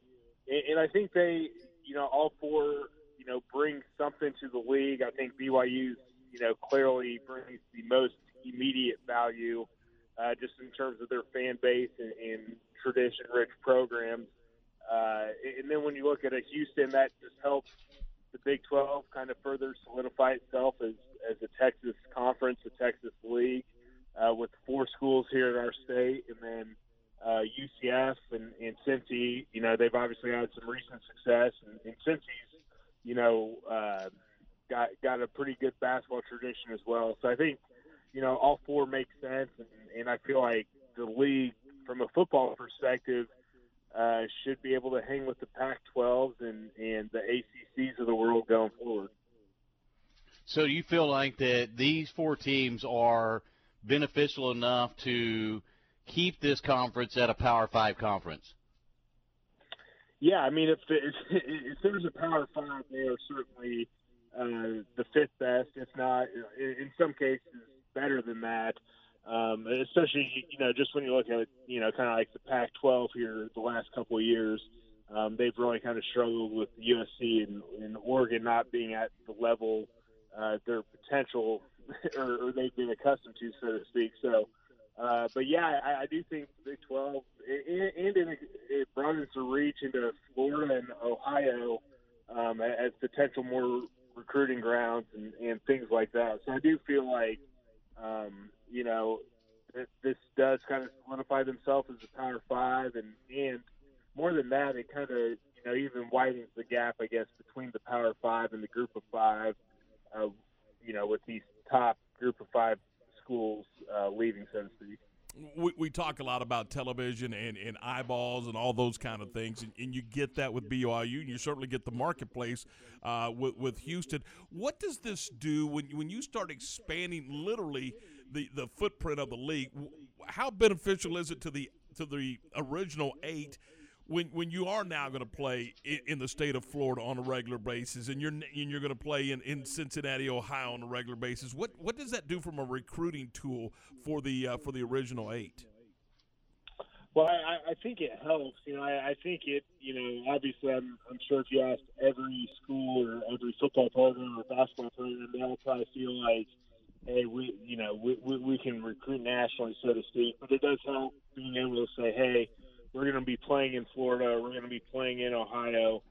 and, and I think they, you know, all four, you know, bring something to the league. I think BYU's, you know, clearly brings the most immediate value, uh, just in terms of their fan base and, and tradition-rich programs. Uh, and then when you look at a Houston, that just helps the Big 12 kind of further solidify itself as, as a Texas conference, a Texas league, uh, with four schools here in our state, and then uh, UCF and, and Cincy. You know, they've obviously had some recent success, and, and Cincy's, you know, uh, got got a pretty good basketball tradition as well. So I think, you know, all four make sense, and, and I feel like the league, from a football perspective, uh, should be able to hang with the Pac-12s and and the ACCs of the world going forward. So do you feel like that these four teams are beneficial enough to keep this conference at a Power Five conference? Yeah, I mean, if, *laughs* if, if there's a Power Five, they are certainly uh, the fifth best, if not in some cases better than that. Um, especially, you know, just when you look at, you know, kind of like the Pac-12 here the last couple of years, um, they've really kind of struggled with USC and, and Oregon not being at the level uh, their potential *laughs* or, or they've been accustomed to, so to speak. So, uh, but yeah, I, I do think the Big 12 and, and it, it broadens the reach into Florida and Ohio um, as potential more recruiting grounds and, and things like that. So I do feel like, um, you know, th- this does kind of solidify themselves as a Power Five, and and more than that, it kind of you know even widens the gap, I guess, between the Power Five and the Group of Five. Uh, you know, with these top Group of Five schools uh, leaving, so to speak we, we talk a lot about television and, and eyeballs and all those kind of things, and, and you get that with BYU, and you certainly get the marketplace uh, with, with Houston. What does this do when when you start expanding literally the, the footprint of the league? How beneficial is it to the to the original eight? When when you are now going to play in, in, the state of Florida on a regular basis, and you're and you're going to play in, in Cincinnati, Ohio, on a regular basis, what what does that do from a recruiting tool for the uh, for the original eight? Well, I, I think it helps. You know, I, I think it. You know, obviously, I'm I'm sure if you asked every school or every football program or basketball program, they all probably feel like, hey, we you know we we, we can recruit nationally, so to speak. But it does help being able to say, hey we're going to be playing in Florida. We're going to be playing in Ohio.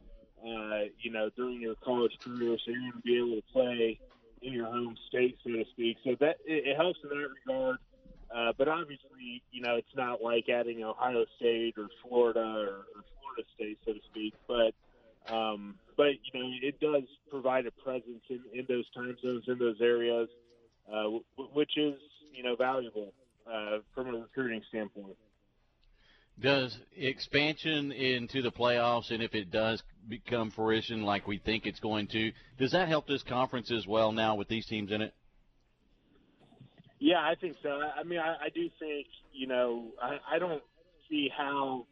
Uh, you know, during your college career, so you're going to be able to play in your home state, so to speak. So that it, it helps in that regard. Uh, but obviously, you know, it's not like adding Ohio State or Florida or, or Florida State, so to speak. But um, but you know, it does provide a presence in, in those time zones in those areas, uh, w- which is you know valuable uh, from a recruiting standpoint. Does expansion into the playoffs, and if it does become fruition like we think it's going to, does that help this conference as well now with these teams in it? Yeah, I think so. I mean, I, I do think, you know, I, I don't see how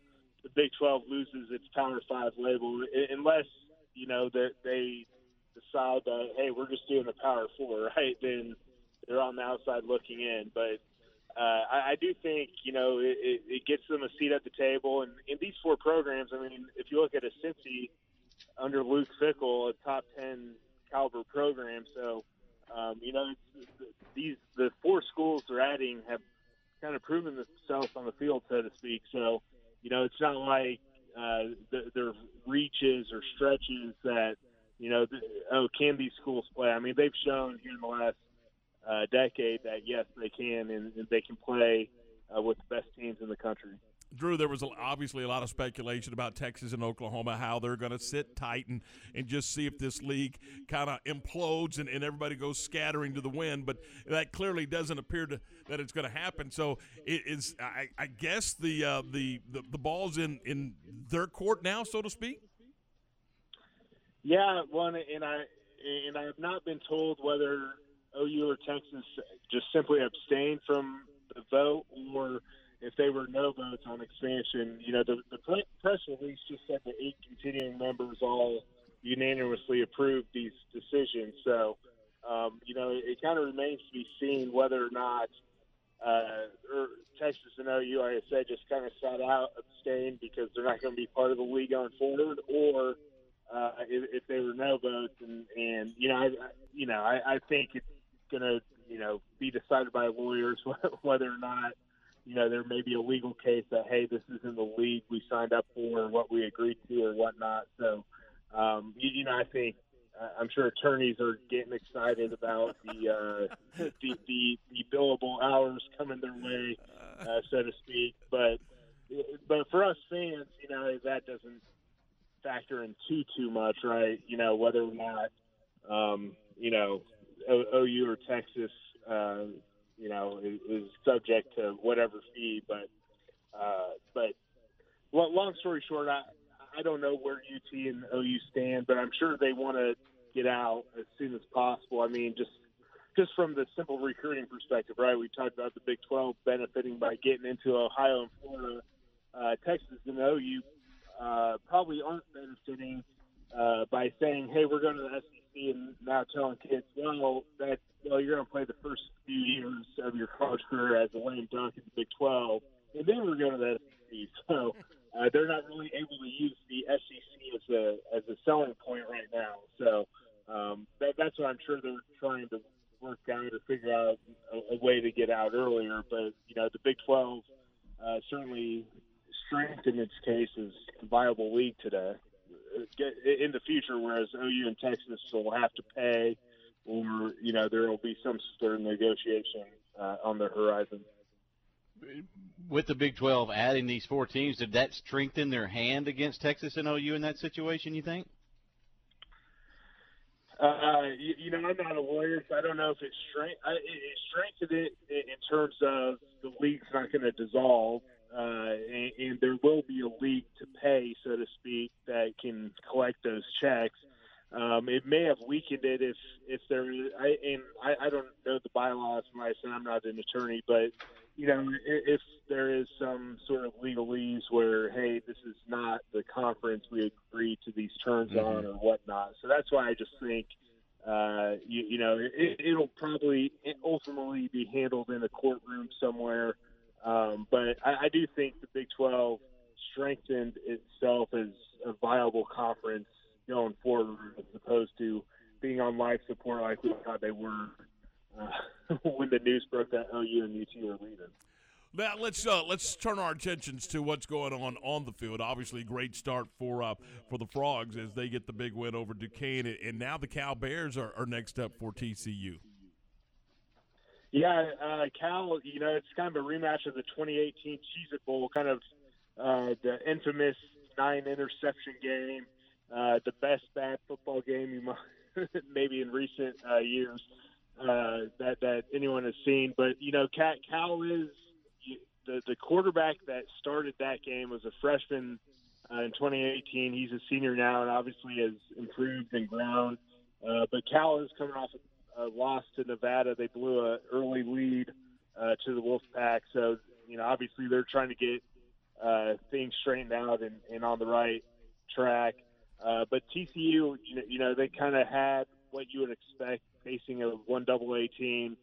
the Big 12 loses its Power 5 label unless, you know, that they decide that, hey, we're just doing the Power 4, right? Then they're on the outside looking in. But uh, I, I do think you know it, it, it gets them a seat at the table. And in these four programs, I mean, if you look at a Cincy under Luke Fickell, a top ten caliber program, so um, you know these the four schools they're adding have kind of proven themselves on the field, so to speak. So you know it's not like uh, the, their reaches or stretches that you know oh can these schools play? I mean they've shown here in the last uh, decade that yes, they can and, and they can play uh, with the best teams in the country. Drew, there was obviously a lot of speculation about Texas and Oklahoma, how they're going to sit tight and, and just see if this league kind of implodes and, and everybody goes scattering to the wind. But that clearly doesn't appear to that it's going to happen. So it is, I, I guess, the, uh, the the the ball's in in their court now, so to speak. Yeah, one, and I and I have not been told whether OU or Texas just simply abstain from the vote, or if they were no votes on expansion. You know, the, the press release just said the eight continuing members all unanimously approved these decisions. So, um, you know, it, it kind of remains to be seen whether or not uh, or Texas and OU, like I said, just kind of sat out, abstained because they're not going to be part of the league going forward, or uh, if, if they were no votes, and and you know, I, you know, I, I think it's going to you know be decided by lawyers *laughs* whether or not you know there may be a legal case that hey this isn't the league we signed up for or what we agreed to or whatnot. So um, you, you know I think uh, I'm sure attorneys are getting excited about the uh, *laughs* the, the the billable hours coming their way, uh, so to speak. But but for us fans, you know that doesn't factor in too too much, right? You know whether or not um, you know OU or Texas, uh, you know, is, is subject to whatever fee. But uh, but long story short, I I don't know where UT and OU stand, but I'm sure they want to get out as soon as possible. I mean, just just from the simple recruiting perspective, right? We talked about the Big 12 benefiting by getting into Ohio and Florida. Uh, Texas and OU uh, probably aren't benefiting uh, by saying, "Hey, we're going to the SEC," and now telling kids, "Well, that well, you're going to play the first few years of your college career as a lame dunk in the Big 12, and then we're going to the SEC." So uh, they're not really able to use the SEC as a as a selling point right now. So um, that, that's what I'm sure they're trying to work out or figure out a, a way to get out earlier. But you know, the Big 12 uh, certainly strength in its case is a viable league today get in the future, whereas OU and Texas will have to pay, or you know there will be some sort of negotiation uh, on the horizon. With the Big 12 adding these four teams, did that strengthen their hand against Texas and OU in that situation? You think? Uh, you, you know, I'm not a lawyer, so I don't know if it strength it, it strengthened it in terms of the league's not going to dissolve uh, and, and there will be a league to pay, so to speak, that can collect those checks. Um, it may have weakened it if if there. I and I, I don't know the bylaws myself. I'm not an attorney, but you know, if, if there is some sort of legalese where, hey, this is not the conference we agreed to these terms mm-hmm. on or whatnot. So that's why I just think, uh, you, you know, it, it'll probably ultimately be handled in a courtroom somewhere. Um, but I, I do think the Big 12 strengthened itself as a viable conference going forward, as opposed to being on life support like we thought they were uh, *laughs* when the news broke that OU and UT are leaving. Now let's uh, let's turn our attentions to what's going on on the field. Obviously, great start for uh, for the Frogs as they get the big win over Duquesne, and now the Cal Bears are, are next up for TCU. Yeah, uh, Cal, you know, it's kind of a rematch of the 2018 Cheez It Bowl, kind of uh, the infamous nine interception game, uh, the best bad football game you might, *laughs* maybe in recent uh, years uh, that that anyone has seen. But you know, Cal, Cal is the the quarterback that started that game was a freshman uh, in 2018. He's a senior now, and obviously has improved and grown. Uh, but Cal is coming off uh, lost to Nevada. They blew a early lead uh, to the Wolfpack. So you know, obviously they're trying to get uh, things straightened out and, and on the right track. Uh, but TCU, you know, you know they kind of had what you would expect facing a one double A team.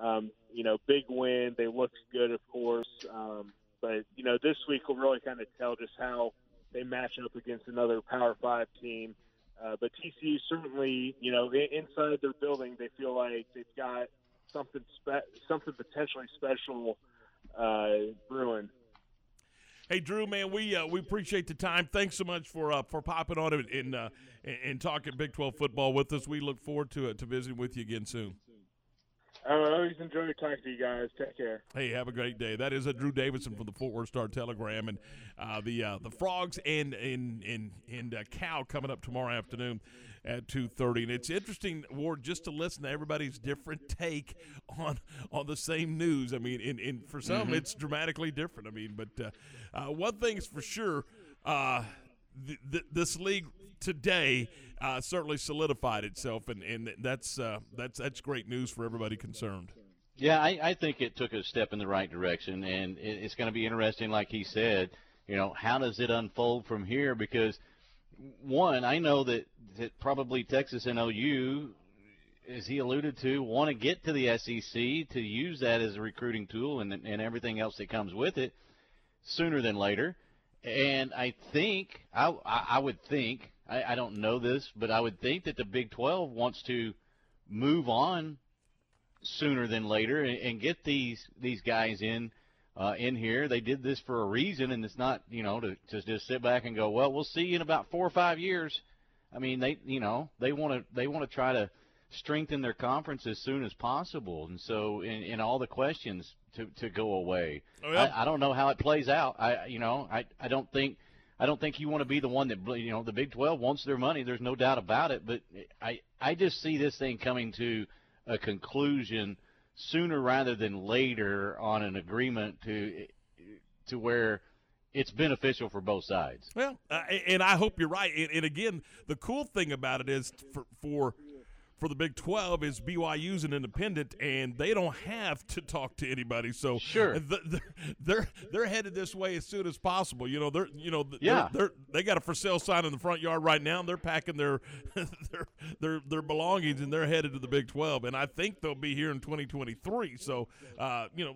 Um, you know, big win. They looked good, of course. Um, but you know, this week will really kind of tell just how they match up against another Power Five team. Uh, but TCU certainly, you know, inside their building, they feel like they've got something spe- something potentially special uh, brewing. Hey Drew, man, we uh, we appreciate the time. Thanks so much for uh, for popping on and and, uh, and talking Big Twelve football with us. We look forward to to visiting with you again soon. I always enjoy talking to you guys. Take care. Hey, have a great day. That is a Drew Davison from the Fort Worth Star Telegram, and uh, the uh, the Frogs and and and and uh, Cal coming up tomorrow afternoon at two thirty. And it's interesting, Ward, just to listen to everybody's different take on on the same news. I mean, in, in for some, mm-hmm. it's dramatically different. I mean, but uh, uh, one thing's for sure. Uh, th- th- this league today uh, certainly solidified itself, and, and that's uh, that's that's great news for everybody concerned. Yeah, I, I think it took a step in the right direction, and it, it's going to be interesting, like he said. You know, how does it unfold from here? Because one, I know that that probably Texas and OU, as he alluded to, want to get to the SEC to use that as a recruiting tool and and everything else that comes with it sooner than later. And I think I I would think I, I don't know this, but I would think that the Big 12 wants to move on sooner than later and, and get these these guys in uh, in here. They did this for a reason, and it's not you know to, to just sit back and go, well, we'll see you in about four or five years. I mean, they you know they want to they want to try to strengthen their conference as soon as possible, and so in, in all the questions to to go away. Oh, yeah. I, I don't know how it plays out. I you know I I don't think. I don't think you want to be the one that you know the Big 12 wants their money. There's no doubt about it. But I I just see this thing coming to a conclusion sooner rather than later on an agreement to to where it's beneficial for both sides. Well, uh, and I hope you're right. And, and again, the cool thing about it is for for for the Big 12 is BYU's an independent, and they don't have to talk to anybody. So sure, they're they're, they're headed this way as soon as possible. You know, they're you know they're, Yeah. they're, they got a for sale sign in the front yard right now. And they're packing their *laughs* their their their belongings, and they're headed to the Big 12. And I think they'll be here in 2023. So uh, you know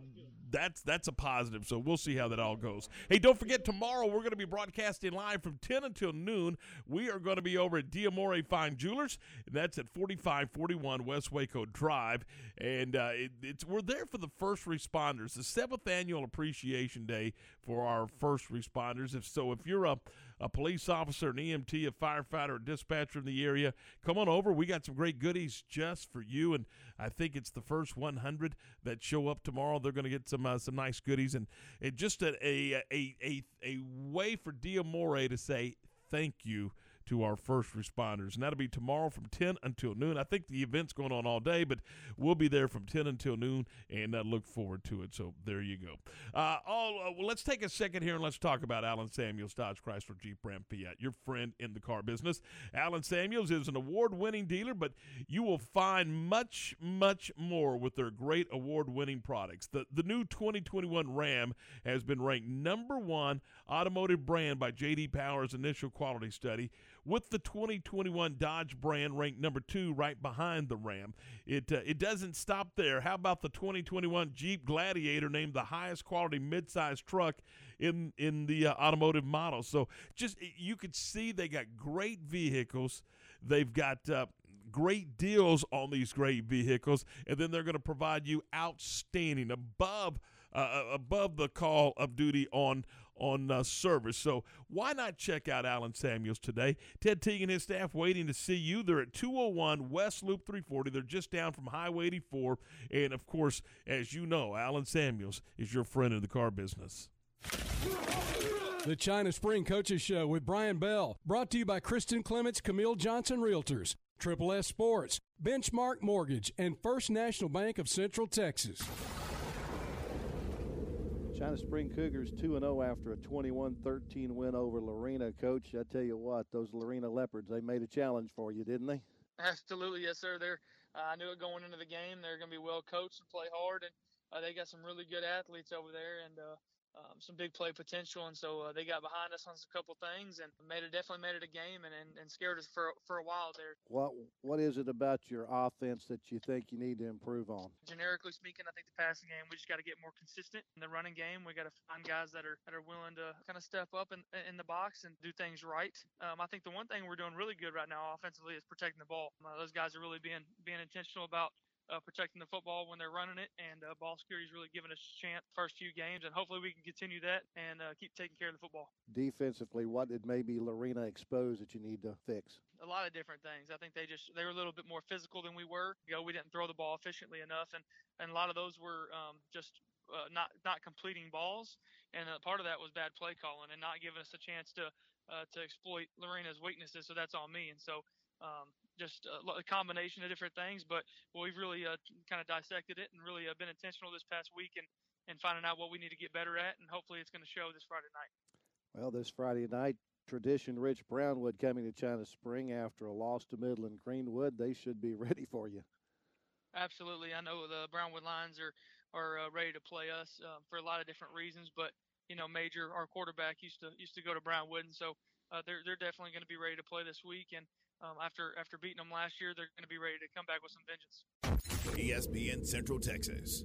that's that's a positive. So we'll see how that all goes. Hey, don't forget tomorrow we're going to be broadcasting live from 10 until noon. We are going to be over at Diamore Fine Jewelers, and that's at 4541 West Waco Drive. And uh, it, it's we're there for the first responders, the seventh annual Appreciation Day for our first responders. If so, if you're a a police officer, an EMT, a firefighter, a dispatcher in the area, come on over. We got some great goodies just for you, and I think it's the first 100 that show up tomorrow. They're going to get some uh, some nice goodies, and, and just a, a a a way for Diamore to say thank you to our first responders. And that'll be tomorrow from 10 until noon. I think the event's going on all day, but we'll be there from 10 until noon and I look forward to it. So there you go. Uh, uh, well, let's take a second here and let's talk about Allen Samuels, Dodge Chrysler Jeep Ram Fiat, your friend in the car business. Allen Samuels is an award winning dealer, but you will find much, much more with their great award winning products. The, the new 2021 Ram has been ranked number one automotive brand by JD Power's initial quality study with the 2021 Dodge brand ranked number two, right behind the Ram. It uh, it doesn't stop there. How about the 2021 Jeep Gladiator, named the highest quality midsize truck in in the uh, automotive model? So just you could see they got great vehicles. They've got uh, great deals on these great vehicles, and then they're going to provide you outstanding above uh, above the call of duty on on uh, service. So why not check out Allen Samuels today? Ted Teague and his staff waiting to see you. They're at 201 West Loop 340. They're just down from Highway 84. And of course, as you know, Allen Samuels is your friend in the car business. The China Spring Coaches Show with Brian Bell, brought to you by Kristen Clements, Camille Johnson Realtors, Triple S Sports, Benchmark Mortgage, and First National Bank of Central Texas. China Spring Cougars 2 0 after a 21 13 win over Lorena. Coach, I tell you what, those Lorena Leopards, they made a challenge for you, didn't they? Absolutely, yes, sir. They're uh, I knew it going into the game. They're going to be well coached and play hard, and uh, they got some really good athletes over there, and uh, um, some big play potential. And so uh, they got behind us on a couple things and made it definitely made it a game and, and, and scared us for for a while there. What What is it about your offense that you think you need to improve on? Generically speaking, I think the passing game we just got to get more consistent. In the running game, we got to find guys that are that are willing to kind of step up in in the box and do things right. Um, I think the one thing we're doing really good right now offensively is protecting the ball. Uh, those guys are really being being intentional about uh, protecting the football when they're running it, and uh, ball security is really giving us a chance first few games, and hopefully we can continue that and uh, keep taking care of the football. Defensively, what did maybe Lorena expose that you need to fix? A lot of different things. I think they just they were a little bit more physical than we were. You know, we didn't throw the ball efficiently enough, and and a lot of those were um, just uh, not not completing balls, and uh, part of that was bad play calling and not giving us a chance to uh, to exploit Lorena's weaknesses. So that's on me, and so. Um, just a, a combination of different things, but well, we've really uh, kind of dissected it and really uh, been intentional this past week and, and finding out what we need to get better at, and hopefully it's going to show this Friday night. Well, this Friday night, tradition rich Brownwood coming to China Spring after a loss to Midland Greenwood. They should be *laughs* ready for you. Absolutely, I know the Brownwood Lions are are uh, ready to play us uh, for a lot of different reasons, but you know, Major, our quarterback, used to used to go to Brownwood, and so uh, they're they're definitely going to be ready to play this week. And um, after after beating them last year, they're going to be ready to come back with some vengeance. ESPN Central Texas.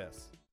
U.S.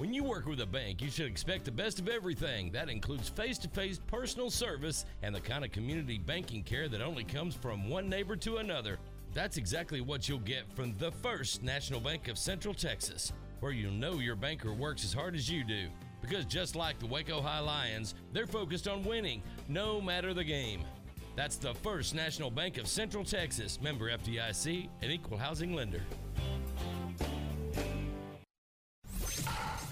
When you work with a bank, you should expect the best of everything. That includes face to face personal service and the kind of community banking care that only comes from one neighbor to another. That's exactly what you'll get from the First National Bank of Central Texas, where you'll know your banker works as hard as you do. Because just like the Waco High Lions, they're focused on winning, no matter the game. That's the First National Bank of Central Texas, member FDIC, an equal housing lender.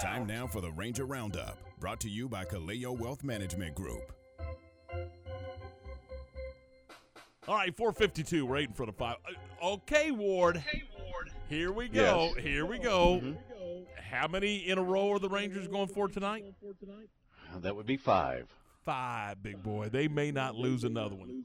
Time now for the Ranger Roundup, brought to you by Kaleo Wealth Management Group. All right, 452. We're eight in front of five. Uh, Okay, Ward. Here we go. Yes. Here we go. Mhm. How many in a row are the Rangers going for tonight? That would be five. Five, big boy. They may not lose another one.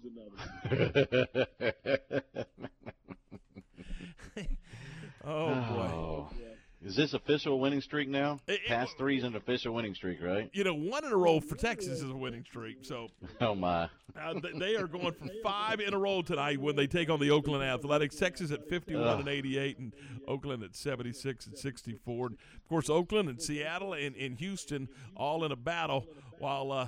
*laughs* *laughs* oh boy. Is this official winning streak now? It, Past three's an official winning streak, right? You know, one in a row for Texas is a winning streak. So *laughs* Oh my. uh, th- they are going for five in a row tonight when they take on the Oakland Athletics. Texas at 51 Ugh. and 88, and Oakland at 76 and 64. And of course, Oakland and Seattle and, and Houston all in a battle, while uh,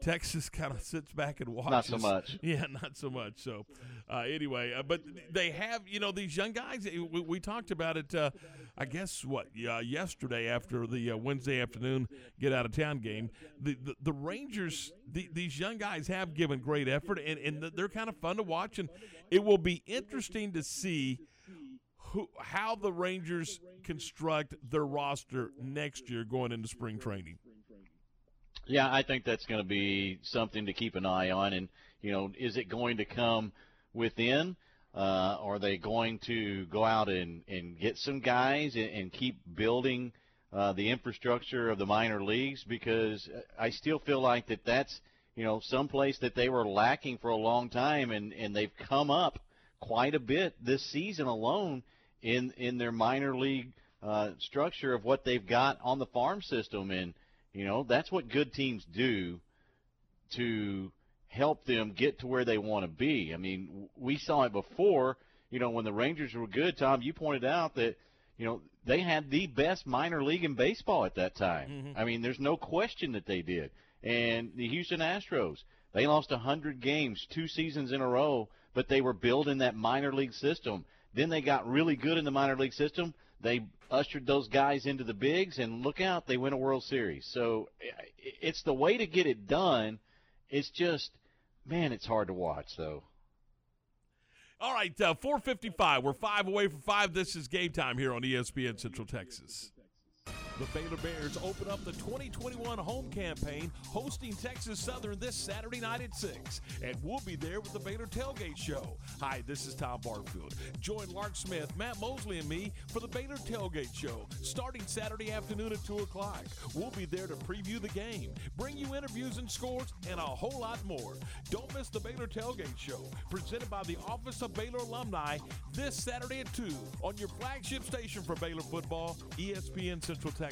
Texas *laughs* kind of sits back and watches. Not so much. *laughs* Yeah, not so much. So, uh, anyway, uh, but they have, you know, these young guys. We, we talked about it. Uh, I guess what uh, yesterday after the uh, Wednesday afternoon get out of town game. The the, the Rangers, the, these young guys have given great effort, and and they're kind of fun to watch. And it will be interesting to see who how the Rangers construct their roster next year going into spring training. Yeah, I think that's going to be something to keep an eye on. And, you know, is it going to come within? Uh, are they going to go out and, and get some guys and, and keep building uh, the infrastructure of the minor leagues? Because I still feel like that that's, you know, someplace that they were lacking for a long time, and, and they've come up quite a bit this season alone in, in their minor league uh, structure of what they've got on the farm system. And, you know, that's what good teams do to help them get to where they want to be. I mean, we saw it before, you know, when the Rangers were good, Tom, you pointed out that, you know, they had the best minor league in baseball at that time. Mhm. I mean, there's no question that they did. And the Houston Astros, they lost 100 games two seasons in a row, but they were building that minor league system. Then they got really good in the minor league system. They ushered those guys into the bigs, and look out, they win a World Series. So it's the way to get it done. It's just, man, it's hard to watch, though. All right, uh, 455. We're five away from five. This is game time here on ESPN Central Texas. The Baylor Bears open up the 2021 home campaign hosting Texas Southern this Saturday night at 6. And we'll be there with the Baylor Tailgate Show. Hi, this is Tom Barfield. Join Lark Smith, Matt Mosley, and me for the Baylor Tailgate Show starting Saturday afternoon at 2 o'clock. We'll be there to preview the game, bring you interviews and scores, and a whole lot more. Don't miss the Baylor Tailgate Show presented by the Office of Baylor Alumni this Saturday at 2 on your flagship station for Baylor football, ESPN Central Texas.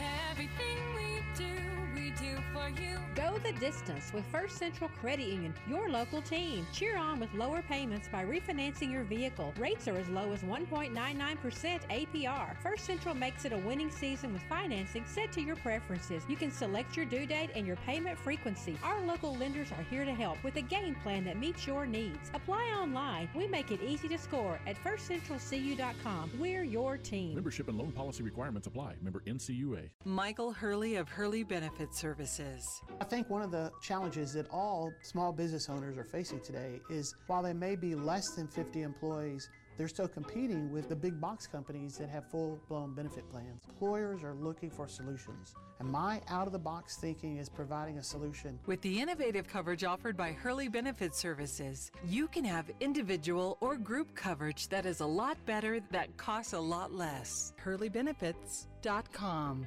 Everything for you. Go the distance with First Central Credit Union, your local team. Cheer on with lower payments by refinancing your vehicle. Rates are as low as 1.99% APR. First Central makes it a winning season with financing set to your preferences. You can select your due date and your payment frequency. Our local lenders are here to help with a game plan that meets your needs. Apply online. We make it easy to score at firstcentralcu.com. We're your team. Membership and loan policy requirements apply. Member NCUA. Michael Hurley of Hurley Benefit Services. I think one of the challenges that all small business owners are facing today is while they may be less than 50 employees, they're still competing with the big box companies that have full blown benefit plans. Employers are looking for solutions, and my out of the box thinking is providing a solution. With the innovative coverage offered by Hurley Benefit Services, you can have individual or group coverage that is a lot better, that costs a lot less. HurleyBenefits.com.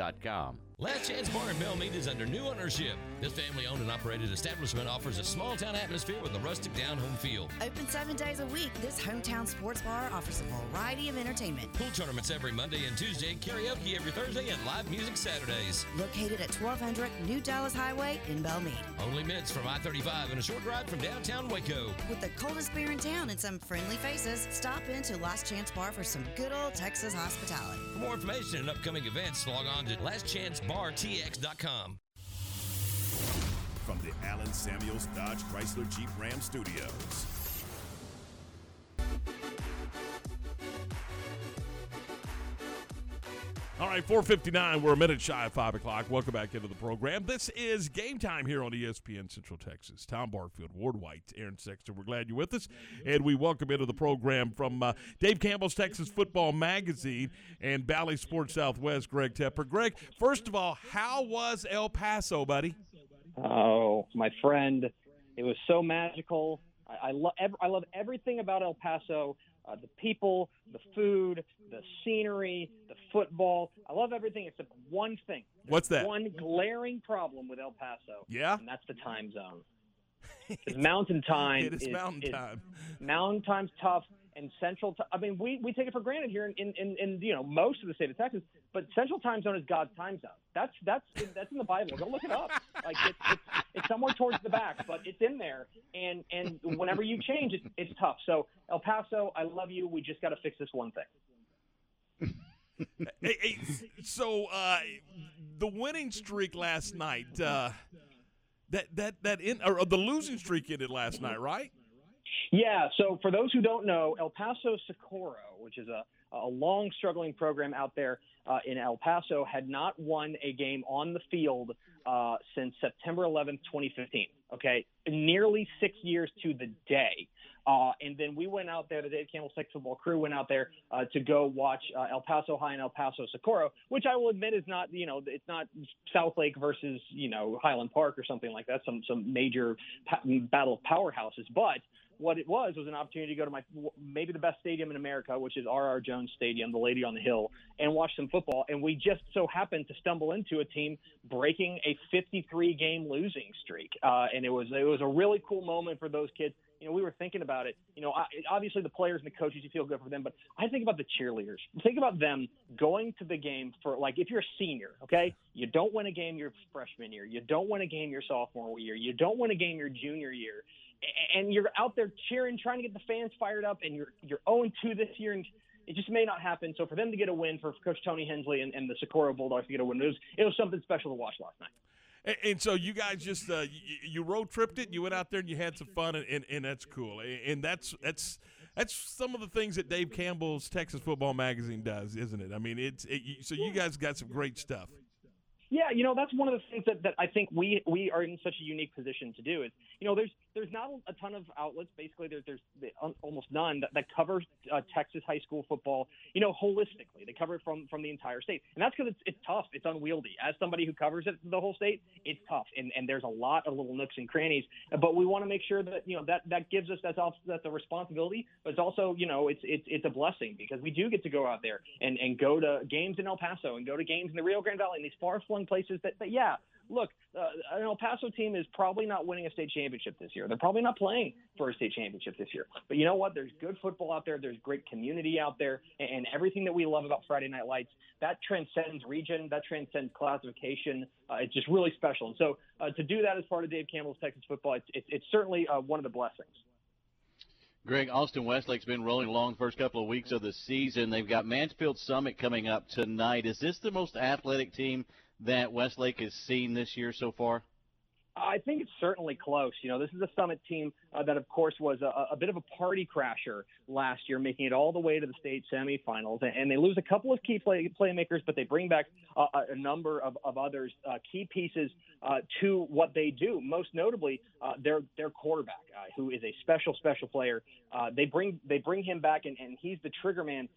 www.thebrainfuck.com. Last Chance Bar in Bellmead is under new ownership. This family owned and operated establishment offers a small town atmosphere with a rustic down home feel. Open seven days a week, this hometown sports bar offers a variety of entertainment. Pool tournaments every Monday and Tuesday, karaoke every Thursday, and live music Saturdays. Located at 1200 New Dallas Highway in Bellmead. Only minutes from I 35 and a short ride from downtown Waco. With the coldest beer in town and some friendly faces, stop into Last Chance Bar for some good old Texas hospitality. For more information and upcoming events, log on to lastchancebartx.com. From the Allen Samuels Dodge Chrysler Jeep Ram Studios. All right, 459. We're a minute shy of 5 o'clock. Welcome back into the program. This is game time here on ESPN Central Texas. Tom Barfield, Ward White, Aaron Sexton. We're glad you're with us. And we welcome into the program from uh, Dave Campbell's Texas Football Magazine and Valley Sports Southwest, Greg Tepper. Greg, first of all, how was El Paso, buddy? Oh, my friend, it was so magical. I, I love I love everything about El Paso. Uh, the people, the food, the scenery, the football. I love everything except one thing. What's that? One glaring problem with El Paso. Yeah? And that's the time zone. *laughs* Mountain time It is mountain time. Mountain time's tough, and central. I mean, we, we take it for granted here in, in, in, in you know most of the state of Texas, but central time zone is God's time zone. That's that's that's in the Bible. Go look it up. Like it's, it's it's somewhere towards the back, but it's in there. And and whenever you change, it, it's tough. So El Paso, I love you. We just got to fix this one thing. *laughs* hey, hey, so uh, the winning streak last night, uh, that that that in, or the losing streak ended last night, right? Yeah. So for those who don't know, El Paso Socorro, which is a a long struggling program out there uh, in El Paso, had not won a game on the field uh, since September 11th, 2015. Okay, nearly six years to the day. Uh, and then we went out there, the Dave Campbell Texas football crew went out there uh, to go watch uh, El Paso High and El Paso Socorro, which I will admit is not, you know, it's not Southlake versus, you know, Highland Park or something like that, some some major pa- battle of powerhouses. But what it was was an opportunity to go to my maybe the best stadium in America, which is R.R. Jones Stadium, the Lady on the Hill, and watch some football. And we just so happened to stumble into a team breaking a 53 game losing streak, uh, and it was it was a really cool moment for those kids. You know, we were thinking about it. You know, obviously the players and the coaches, you feel good for them, but I think about the cheerleaders. Think about them going to the game for like if you're a senior, okay, you don't win a game your freshman year, you don't win a game your sophomore year, you don't win a game your junior year and you're out there cheering, trying to get the fans fired up, and you're you're 0 2 this year, and it just may not happen. So for them to get a win, for Coach Tony Hensley and, and the Socorro Bulldogs to get a win, it was it was something special to watch last night. And, and so you guys just uh, you, you, road tripped it, you went out there and you had some fun, and, and, and that's cool. And that's that's that's some of the things that Dave Campbell's Texas Football Magazine does, isn't it? I mean, it's it, so you guys got some great stuff. Yeah, you know that's one of the things that, that I think we we are in such a unique position to do is you know there's there's not a ton of outlets. Basically there's there's almost none that, that cover uh, Texas high school football you know holistically. They cover it from from the entire state. And that's because it's it's tough. It's unwieldy. As somebody who covers it the whole state it's tough. And and there's a lot of little nooks and crannies. But we want to make sure that you know that that gives us that's also that's a responsibility. But it's also you know it's it's it's a blessing because we do get to go out there and and go to games in El Paso and go to games in the Rio Grande Valley and these far flung places that, that yeah, look, uh, an El Paso team is probably not winning a state championship this year. They're probably not playing for a state championship this year. But you know what? There's good football out there. There's great community out there, and, and everything that we love about Friday Night Lights that transcends region, that transcends classification. Uh, it's just really special. And so uh, to do that as part of Dave Campbell's Texas football, it's, it's, it's certainly uh, one of the blessings. Greg, Austin Westlake's been rolling along the first couple of weeks of the season. They've got Mansfield Summit coming up tonight. Is this the most athletic team that Westlake has seen this year so far? I think it's certainly close. You know, this is a Summit team uh, that, of course, was a, a, bit of a party crasher last year, making it all the way to the state semifinals. And they lose a couple of key play, playmakers, but they bring back uh, a number of, of others, uh, key pieces uh, to what they do. Most notably, uh, their their quarterback, uh, who is a special special player. they bring they bring him back, and, and he's the trigger man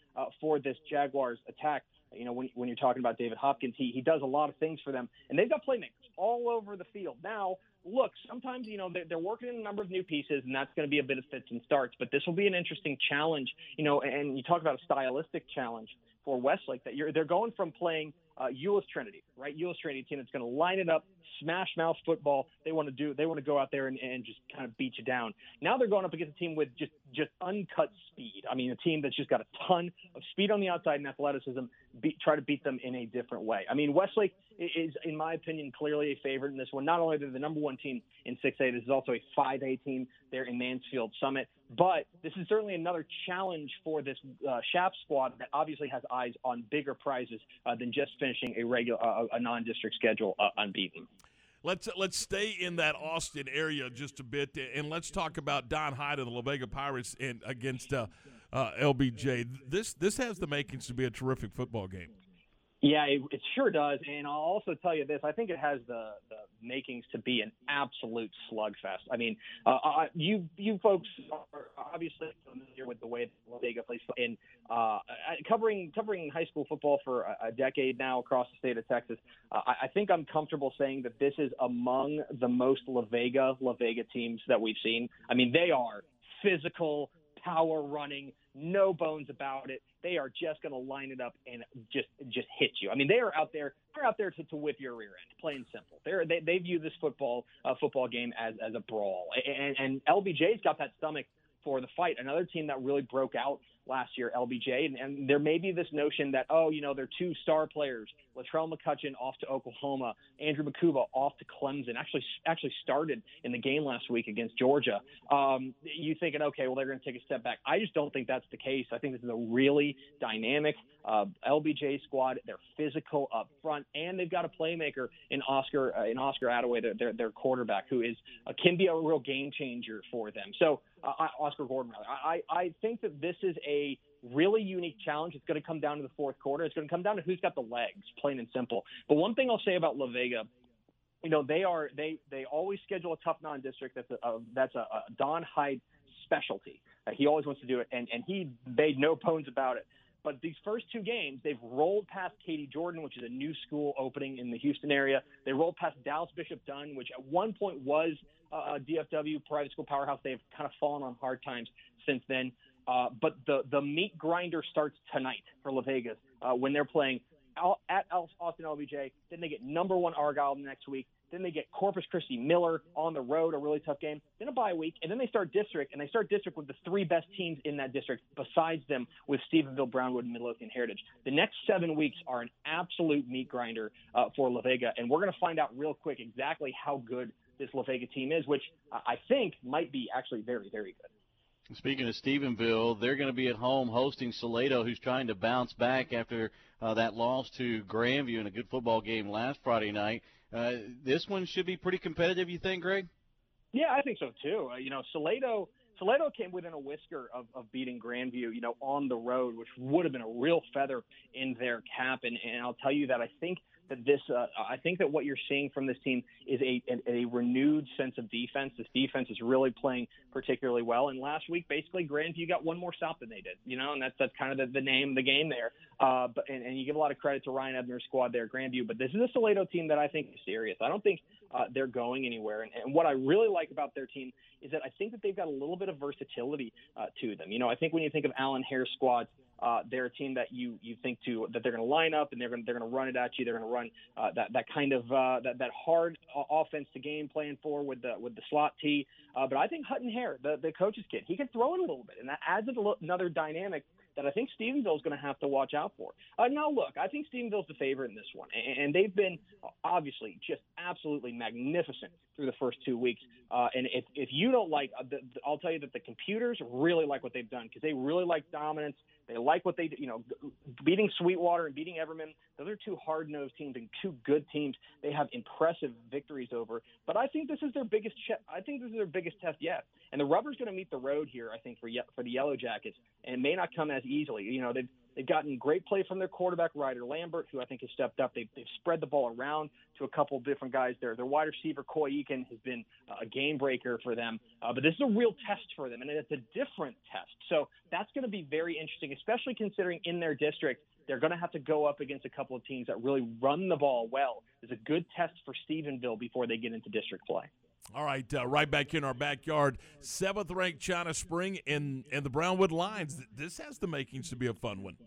for this Jaguars attack. You know, when, when you're talking about David Hopkins, he, he does a lot of things for them, and they've got playmakers all over the field. Now, look, sometimes, you know, they're, they're working in a number of new pieces, and that's going to be a bit of fits and starts, but this will be an interesting challenge, you know, and you talk about a stylistic challenge for Westlake that you're, they're going from playing uh, Euless Trinity, right? Euless Trinity team that's going to line it up, smash mouth football. They want to do. They want to go out there and, and just kind of beat you down. Now they're going up against a team with just just uncut speed. I mean, a team that's just got a ton of speed on the outside and athleticism. Beat, try to beat them in a different way. I mean, Westlake is, in my opinion, clearly a favorite in this one. Not only are they the number one team in 6A, this is also a 5A team there in Mansfield Summit. But this is certainly another challenge for this uh, squad that obviously has eyes on bigger prizes uh, than just finishing a regular, uh, a non-district schedule uh, unbeaten. Let's let's stay in that Austin area just a bit, and let's talk about Don Hyde of the La Vega Pirates and against uh, uh, LBJ. This this has the makings to be a terrific football game. Yeah, it, it, sure does. And I'll also tell you this: I think it has the, the makings to be an absolute slugfest. I mean, uh, I, you you folks are obviously familiar with the way La Vega plays in uh, covering covering high school football for a, a decade now across the state of Texas. Uh, I, I think I'm comfortable saying that this is among the most La Vega La Vega teams that we've seen. I mean, they are physical, power running no bones about it. They are just going to line it up and just just hit you. I mean, they are out there. They're out there to, to whip your rear end, plain simple. They're, they they view this football uh, football game as as a brawl, and, and LBJ's got that stomach for the fight. Another team that really broke out last year, LBJ, and, and there may be this notion that oh, you know, they're two star players, Latrell McCutchin off to Oklahoma, Andrew Mukuba off to Clemson. Actually, actually started in the game last week against Georgia. Um, you thinking, okay, well, they're going to take a step back. I just don't think that's the case. I think this is a really dynamic uh, LBJ squad. They're physical up front, and they've got a playmaker in Oscar uh, in Oscar Attaway, their, their, their quarterback, who is uh, can be a real game changer for them. So uh, Oscar Gordon, rather. I, I think that this is a really unique challenge. It's going to come down to the fourth quarter. It's going to come down to who's got the legs, plain and simple. But one thing I'll say about La Vega, you know, they are they they always schedule a tough non-district. That's a, a that's a, a Don Hyde specialty. Uh, he always wants to do it, and and he made no bones about it. But these first two games, they've rolled past Katy Jordan, which is a new school opening in the Houston area. They rolled past Dallas Bishop Dunne, which at one point was a DFW private school powerhouse. They've kind of fallen on hard times since then. Uh, but the the meat grinder starts tonight for La Vegas uh, when they're playing at Austin LBJ. Then they get number one Argyle next week. Then they get Corpus Christi Miller on the road, a really tough game. Then a bye week, and then they start district, and they start district with the three best teams in that district besides them with Stephenville, Brownwood, and Midlothian Heritage. The next seven weeks are an absolute meat grinder uh, for La Vega, and we're going to find out real quick exactly how good this La Vega team is, which I think might be actually very, very good. Speaking of Stephenville, they're going to be at home hosting Salado, who's trying to bounce back after uh, that loss to Grandview in a good football game last Friday night. Uh, this one should be pretty competitive, you think, Greg? Yeah, I think so too. Uh, you know, Salado Salado came within a whisker of, of beating Grandview, you know, on the road, which would have been a real feather in their cap. And, and I'll tell you that I think that this, uh, I think that what you're seeing from this team is a, a, a renewed sense of defense. This defense is really playing particularly well. And last week, basically, Grandview got one more stop than they did, you know, and that's that's kind of the, the name of the game there. Uh, but and, and you give a lot of credit to Ryan Ebner's squad there, Grandview. But this is a Salado team that I think is serious. I don't think uh, they're going anywhere. And, and what I really like about their team is that I think that they've got a little bit of versatility uh, to them. You know, I think when you think of Alan Hare's squads, uh, they're a team that you you think to that they're going to line up and they're going they're going to run it at you. They're going to run uh, that that kind of uh, that that hard offense to game plan for with the with the slot T. Uh, but I think Hutton Hare, the the coach's kid, he can throw it a little bit, and that adds another dynamic that I think Stephenville is going to have to watch out for. Uh, now, look, I think Stephenville's the favorite in this one, and, they've been obviously just absolutely magnificent through the first two weeks. Uh, and if, if you don't like, uh, I'll tell you that the computers really like what they've done because they really like dominance. They like what they, do. you know, beating Sweetwater and beating Everman. Those are two hard-nosed teams and two good teams. They have impressive victories over. But I think this is their biggest. Che- I think this is their biggest test yet. And the rubber's going to meet the road here. I think for ye- for the Yellow Jackets, and it may not come as easily. You know, they've They've gotten great play from their quarterback Ryder Lambert, who I think has stepped up. They've, they've spread the ball around to a couple of different guys there. Their wide receiver Coy Eakin has been a game breaker for them, uh, but this is a real test for them, and it's a different test. So that's going to be very interesting, especially considering in their district they're going to have to go up against a couple of teams that really run the ball well. It's a good test for Stephenville before they get into district play. All right, uh, right back in our backyard, seventh ranked China Spring and and the Brownwood Lions. This has the makings to be a fun one.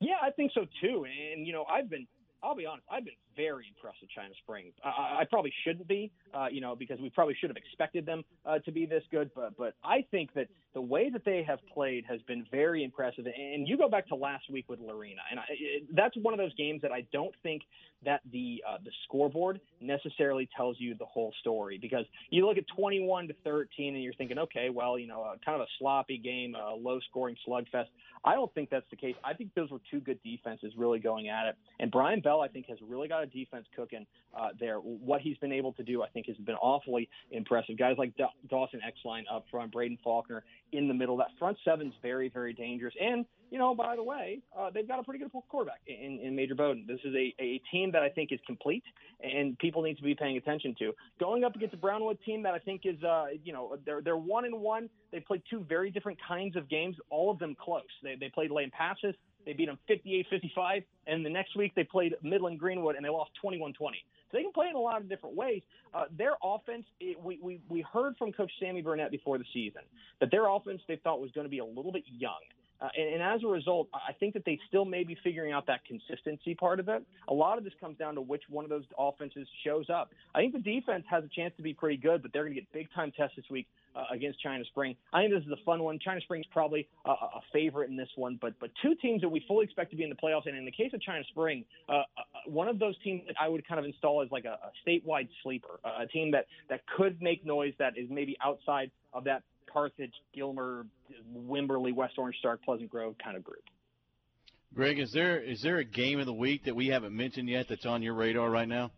Yeah, I think so too. And you know, I've been I'll be honest, I've been very impressed with China Spring. I, I probably shouldn't be, uh, you know, because we probably should have expected them uh, to be this good. But but I think that the way that they have played has been very impressive. And you go back to last week with Lorena, and I, it, that's one of those games that I don't think that the uh, the scoreboard necessarily tells you the whole story because you look at 21 to 13 and you're thinking, okay, well, you know, uh, kind of a sloppy game, a low scoring slugfest. I don't think that's the case. I think those were two good defenses really going at it, and Brian Bell, I think, has really got a defense cooking uh, there. What he's been able to do, I think, has been awfully impressive. Guys like da- Dawson Exline up front, Braden Faulkner in the middle. That front seven's very, very dangerous. And you know, by the way, uh, they've got a pretty good quarterback in, in Major Bowden. This is a, a team that I think is complete, and people need to be paying attention to. Going up against a Brownwood team that I think is, uh, you know, they're they're one and one. They played two very different kinds of games, all of them close. They they played Lampasas. They beat them 58-55, and the next week they played Midland Greenwood and they lost 21-20. So they can play in a lot of different ways. Uh, their offense, it, we, we we heard from Coach Sammy Burnett before the season that their offense they thought was going to be a little bit young. Uh, and, and as a result, I think that they still may be figuring out that consistency part of it. A lot of this comes down to which one of those offenses shows up. I think the defense has a chance to be pretty good, but they're going to get big time tests this week uh, against China Spring. I think this is a fun one. China Spring is probably a, a favorite in this one, but but two teams that we fully expect to be in the playoffs. And in the case of China Spring, uh, uh, one of those teams that I would kind of install as like a, a statewide sleeper, a team that that could make noise that is maybe outside of that Carthage, Gilmer, Wimberley, West Orange Stark, Pleasant Grove kind of group. Greg, is there is there a game of the week that we haven't mentioned yet that's on your radar right now?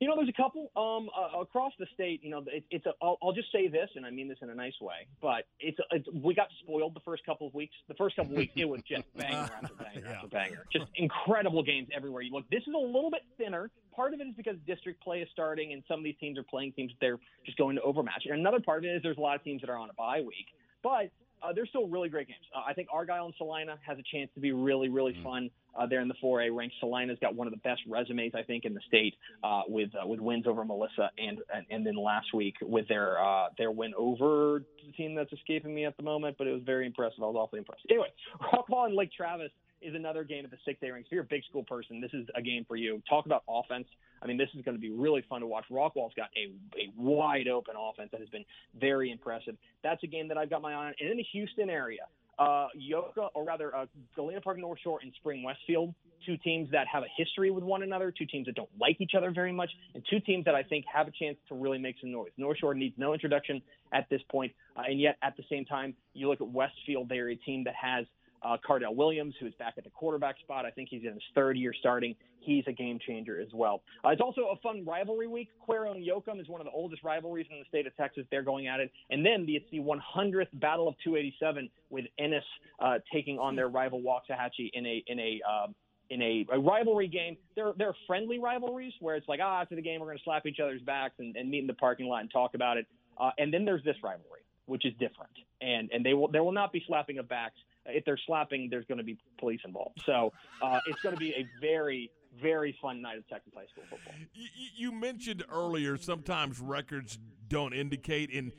You know, there's a couple um, uh, across the state. You know, it, it's a. I'll, I'll just say this, and I mean this in a nice way, but it's, a, it's we got spoiled the first couple of weeks. The first couple of weeks, it was just *laughs* banger after banger yeah. after banger, just incredible games everywhere you look. This is a little bit thinner. Part of it is because district play is starting, and some of these teams are playing teams that they're just going to overmatch. And another part of it is there's a lot of teams that are on a bye week. But uh, they're still really great games. Uh, I think Argyle and Celina has a chance to be really, really Mm. fun. Uh, there in the 4A ranks. Celina's got one of the best resumes, I think, in the state uh, with uh, with wins over Melissa and, and and then last week with their uh, their win over the team that's escaping me at the moment, but it was very impressive. I was awfully impressed. Anyway, *laughs* Rockwall and Lake Travis is another game at the 6A ranks. If you're a big school person, this is a game for you. Talk about offense. I mean, this is going to be really fun to watch. Rockwall's got a, a wide open offense that has been very impressive. That's a game that I've got my eye on. And in the Houston area, uh, Yoka, or rather, uh, Galena Park North Shore and Spring Westfield, two teams that have a history with one another, two teams that don't like each other very much, and two teams that I think have a chance to really make some noise. North Shore needs no introduction at this point, uh, and yet at the same time, you look at Westfield, they're a team that has uh, Cardell Williams, who's back at the quarterback spot. I think he's in his third year starting. He's a game changer as well. Uh, it's also a fun rivalry week. Cuero and Yoakum is one of the oldest rivalries in the state of Texas. They're going at it. And then it's the 100th Battle of 287 with Ennis uh, taking on their rival Waxahachie in a in a um, in a, a rivalry game. They're they're friendly rivalries where it's like, ah, after the game we're going to slap each other's backs and, and meet in the parking lot and talk about it. Uh, and then there's this rivalry, which is different, and and they will there will not be slapping of backs. If they're slapping, there's going to be police involved. So uh, it's going to be a very very fun night of Texas high school football. You, you mentioned earlier sometimes records don't indicate in.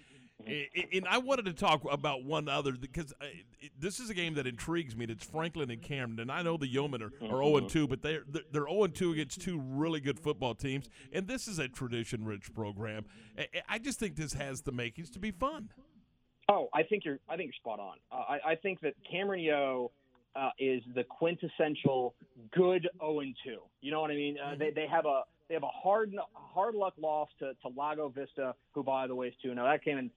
And I wanted to talk about one other because uh, this is a game that intrigues me. It's Franklin and Cameron, and I know the Yeomen are, are 0 and 2, but they're they're 0 and 2 against two really good football teams, and this is a tradition-rich program. I just think this has the makings to be fun. Oh, I think you're. I think you're spot on. Uh, I, I think that Cameron Yoe uh, is the quintessential good 0 and 2. You know what I mean? Uh, they they have a they have a hard hard luck loss to, to Lago Vista, who by the way is two. Now that came in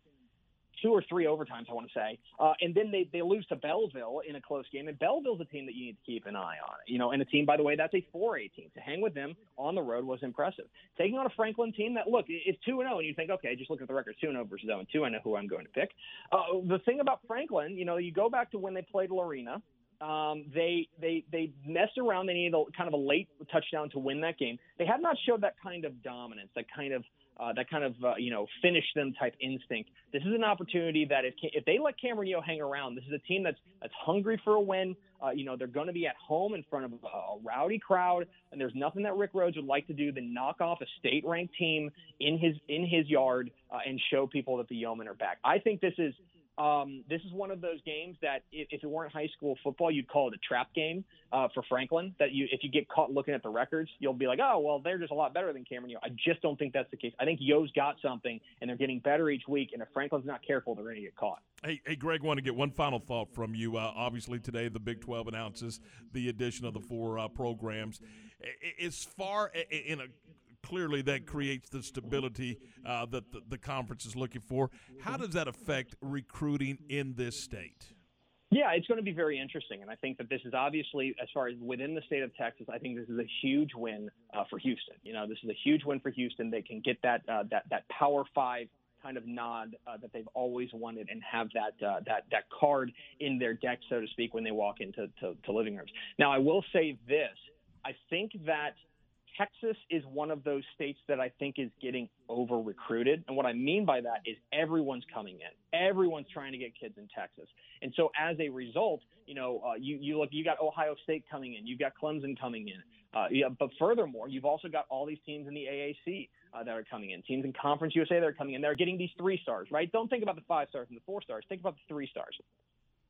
two or three overtimes, I want to say, uh, and then they they lose to Bellville in a close game. And Bellville's a team that you need to keep an eye on. You know, and a team by the way that's a 4A team. To hang with them on the road was impressive. Taking on a Franklin team that look is 2 0, and you think okay, just look at the record, 2 0 versus zero and two. I know who I'm going to pick. Uh, the thing about Franklin, you know, you go back to when they played Lorena. Um, they they they messed around. They needed a, kind of a late touchdown to win that game. They have not showed that kind of dominance, that kind of uh, that kind of uh, you know finish them type instinct. This is an opportunity that if if they let Cameron Yoe hang around, this is a team that's that's hungry for a win. Uh, you know they're going to be at home in front of a, a rowdy crowd, and there's nothing that Rick Rhodes would like to do than knock off a state ranked team in his in his yard uh, and show people that the Yeomen are back. I think this is um, this is one of those games that if, if it weren't high school football, you'd call it a trap game uh, for Franklin. That you, if you get caught looking at the records, you'll be like, oh, well, they're just a lot better than Cameron Yoe. I just don't think that's the case. I think Yoe's got something, and they're getting better each week. And if Franklin's not careful, they're going to get caught. Hey, hey, Greg, want to get one final thought from you. Uh, obviously, today the Big 12 announces the addition of the four uh, programs. As far in a clearly that creates the stability uh, that the, the, conference is looking for. How does that affect recruiting in this state? Yeah, it's going to be very interesting, and I think that this is obviously, as far as within the state of Texas, I think this is a huge win uh, for Houston. You know, this is a huge win for Houston. They can get that uh, that that Power Five kind of nod uh, that they've always wanted and have that uh, that that card in their deck, so to speak, when they walk into to, to living rooms. Now, I will say this: I think that Texas is one of those states that I think is getting over recruited. And what I mean by that is everyone's coming in. Everyone's trying to get kids in Texas. And so as a result, you know, uh, you, you look, you got Ohio State coming in, you've got Clemson coming in. Uh, yeah, but furthermore, you've also got all these teams in the AAC uh, that are coming in, teams in Conference USA that are coming in. They're getting these three stars, right? Don't think about the five stars and the four stars. Think about the three stars.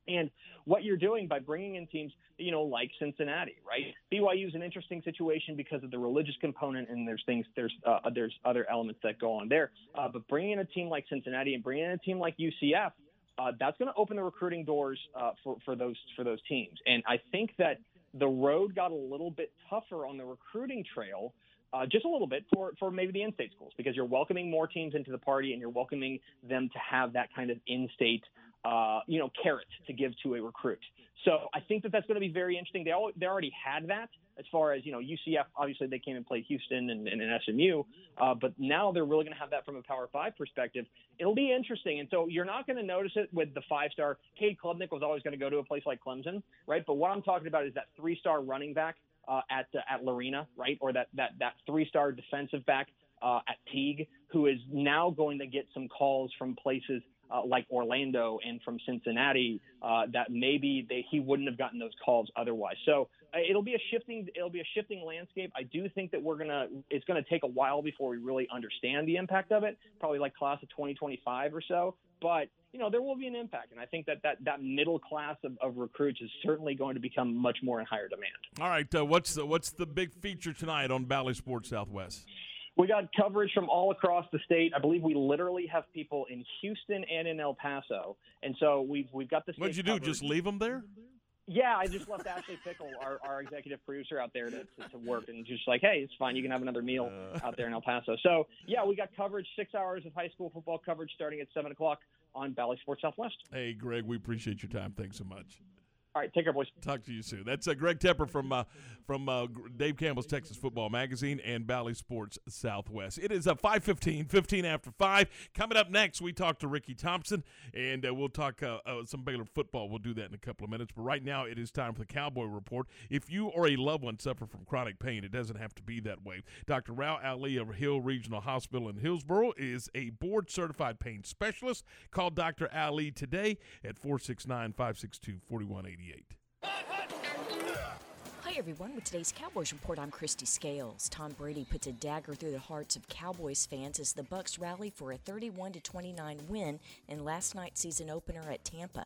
And what you're doing by bringing in teams, you know, like Cincinnati, right? BYU is an interesting situation because of the religious component, and there's things, there's uh, there's other elements that go on there. Uh, but bringing in a team like Cincinnati and bringing in a team like UCF, uh, that's going to open the recruiting doors uh, for for those for those teams. And I think that the road got a little bit tougher on the recruiting trail. Uh, just a little bit for, for maybe the in-state schools because you're welcoming more teams into the party and you're welcoming them to have that kind of in-state uh, you know, carrot to give to a recruit. So I think that that's going to be very interesting. They all, they already had that as far as you know UCF. Obviously, they came and played Houston and, and, and SMU, uh, but now they're really going to have that from a Power Five perspective. It'll be interesting, and so you're not going to notice it with the five star. Cade Klubnik was always going to go to a place like Clemson, right? But what I'm talking about is that three star running back uh, at uh, at Lorena, right, or that that that three star defensive back uh, at Teague, who is now going to get some calls from places uh, like Orlando and from Cincinnati uh, that maybe they, he wouldn't have gotten those calls otherwise. So uh, it'll be a shifting it'll be a shifting landscape. I do think that we're gonna it's gonna take a while before we really understand the impact of it. Probably like class of 2025 or so. But you know there will be an impact, and I think that that, that middle class of, of recruits is certainly going to become much more in higher demand. All right, uh, what's the, what's the big feature tonight on Bally Sports Southwest? We got coverage from all across the state. I believe we literally have people in Houston and in El Paso, and so we've we've got the. What'd you do? Just leave them there? Yeah, I just left Ashley Pickle, our, our executive producer, out there to, to, to work, and just like, hey, it's fine. You can have another meal Uh. out there in El Paso. So yeah, we got coverage, six hours of high school football coverage starting at seven o'clock on Bally Sports Southwest. Hey, Greg, we appreciate your time. Thanks so much. All right, take care, boys. Talk to you soon. That's uh, Greg Tepper from uh, from uh, Dave Campbell's Texas Football Magazine and Bally Sports Southwest. It is a 5.15, 15 after 5. Coming up next, we talk to Ricky Thompson, and uh, we'll talk uh, uh, some Baylor football. We'll do that in a couple of minutes. But right now, it is time for the Cowboy Report. If you or a loved one suffer from chronic pain, it doesn't have to be that way. Dr. Rao Ali of Hill Regional Hospital in Hillsboro is a board-certified pain specialist. Call Dr. Ali today at 469-562-4188. Hi everyone, with today's Cowboys report, I'm Christy Scales. Tom Brady puts a dagger through the hearts of Cowboys fans as the Bucks rally for a 31 29 win in last night's season opener at Tampa.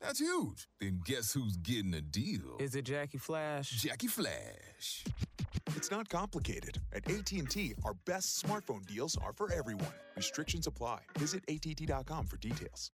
That's huge. Then guess who's getting a deal? Is it Jackie Flash? Jackie Flash. It's not complicated. At AT&T, our best smartphone deals are for everyone. Restrictions apply. Visit att.com for details.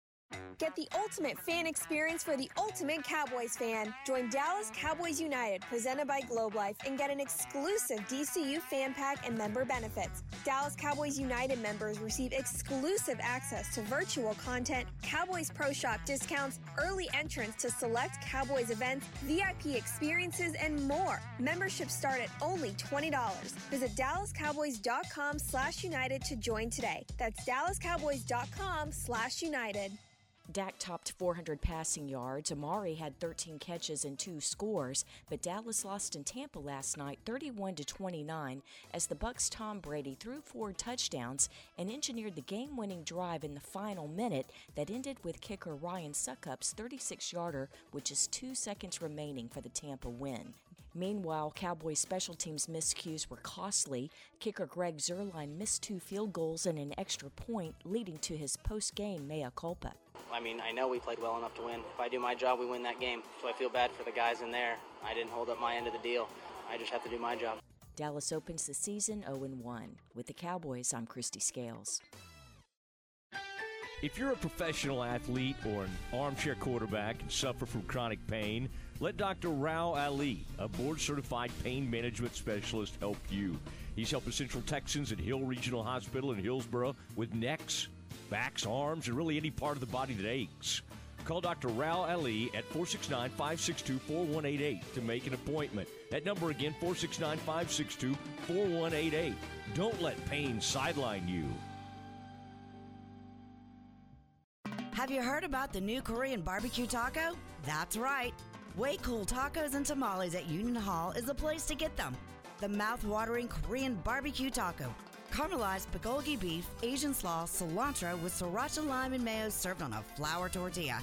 Get the ultimate fan experience for the ultimate Cowboys fan. Join Dallas Cowboys United, presented by Globe Life, and get an exclusive DCU fan pack and member benefits. Dallas Cowboys United members receive exclusive access to virtual content, Cowboys Pro Shop discounts, early entrance to select Cowboys events, VIP experiences, and more. Memberships start at only $20. Visit DallasCowboys.com slash United to join today. That's DallasCowboys.com slash United. Dak topped 400 passing yards. Amari had 13 catches and two scores, but Dallas lost in Tampa last night 31 to 29 as the Bucks Tom Brady threw four touchdowns and engineered the game-winning drive in the final minute that ended with kicker Ryan Succop's 36-yarder, which is 2 seconds remaining for the Tampa win. Meanwhile, Cowboys special teams miscues were costly. Kicker Greg Zuerlein missed two field goals and an extra point, leading to his post-game mea culpa. I mean, I know we played well enough to win. If I do my job, we win that game. So I feel bad for the guys in there. I didn't hold up my end of the deal. I just have to do my job. Dallas opens the season 0 1. With the Cowboys, I'm Christy Scales. If you're a professional athlete or an armchair quarterback and suffer from chronic pain, let Dr. Rao Ali, a board certified pain management specialist, help you. He's helping Central Texans at Hill Regional Hospital in Hillsboro with necks, backs, arms, and really any part of the body that aches. Call Dr. Rao Ali at 469 562 4188 to make an appointment. That number again, 469 562 4188. Don't let pain sideline you. Have you heard about the new Korean barbecue taco? That's right. Way Cool Tacos and Tamales at Union Hall is the place to get them. The mouth-watering Korean barbecue taco. Caramelized bulgogi beef, Asian slaw, cilantro with sriracha lime and mayo served on a flour tortilla.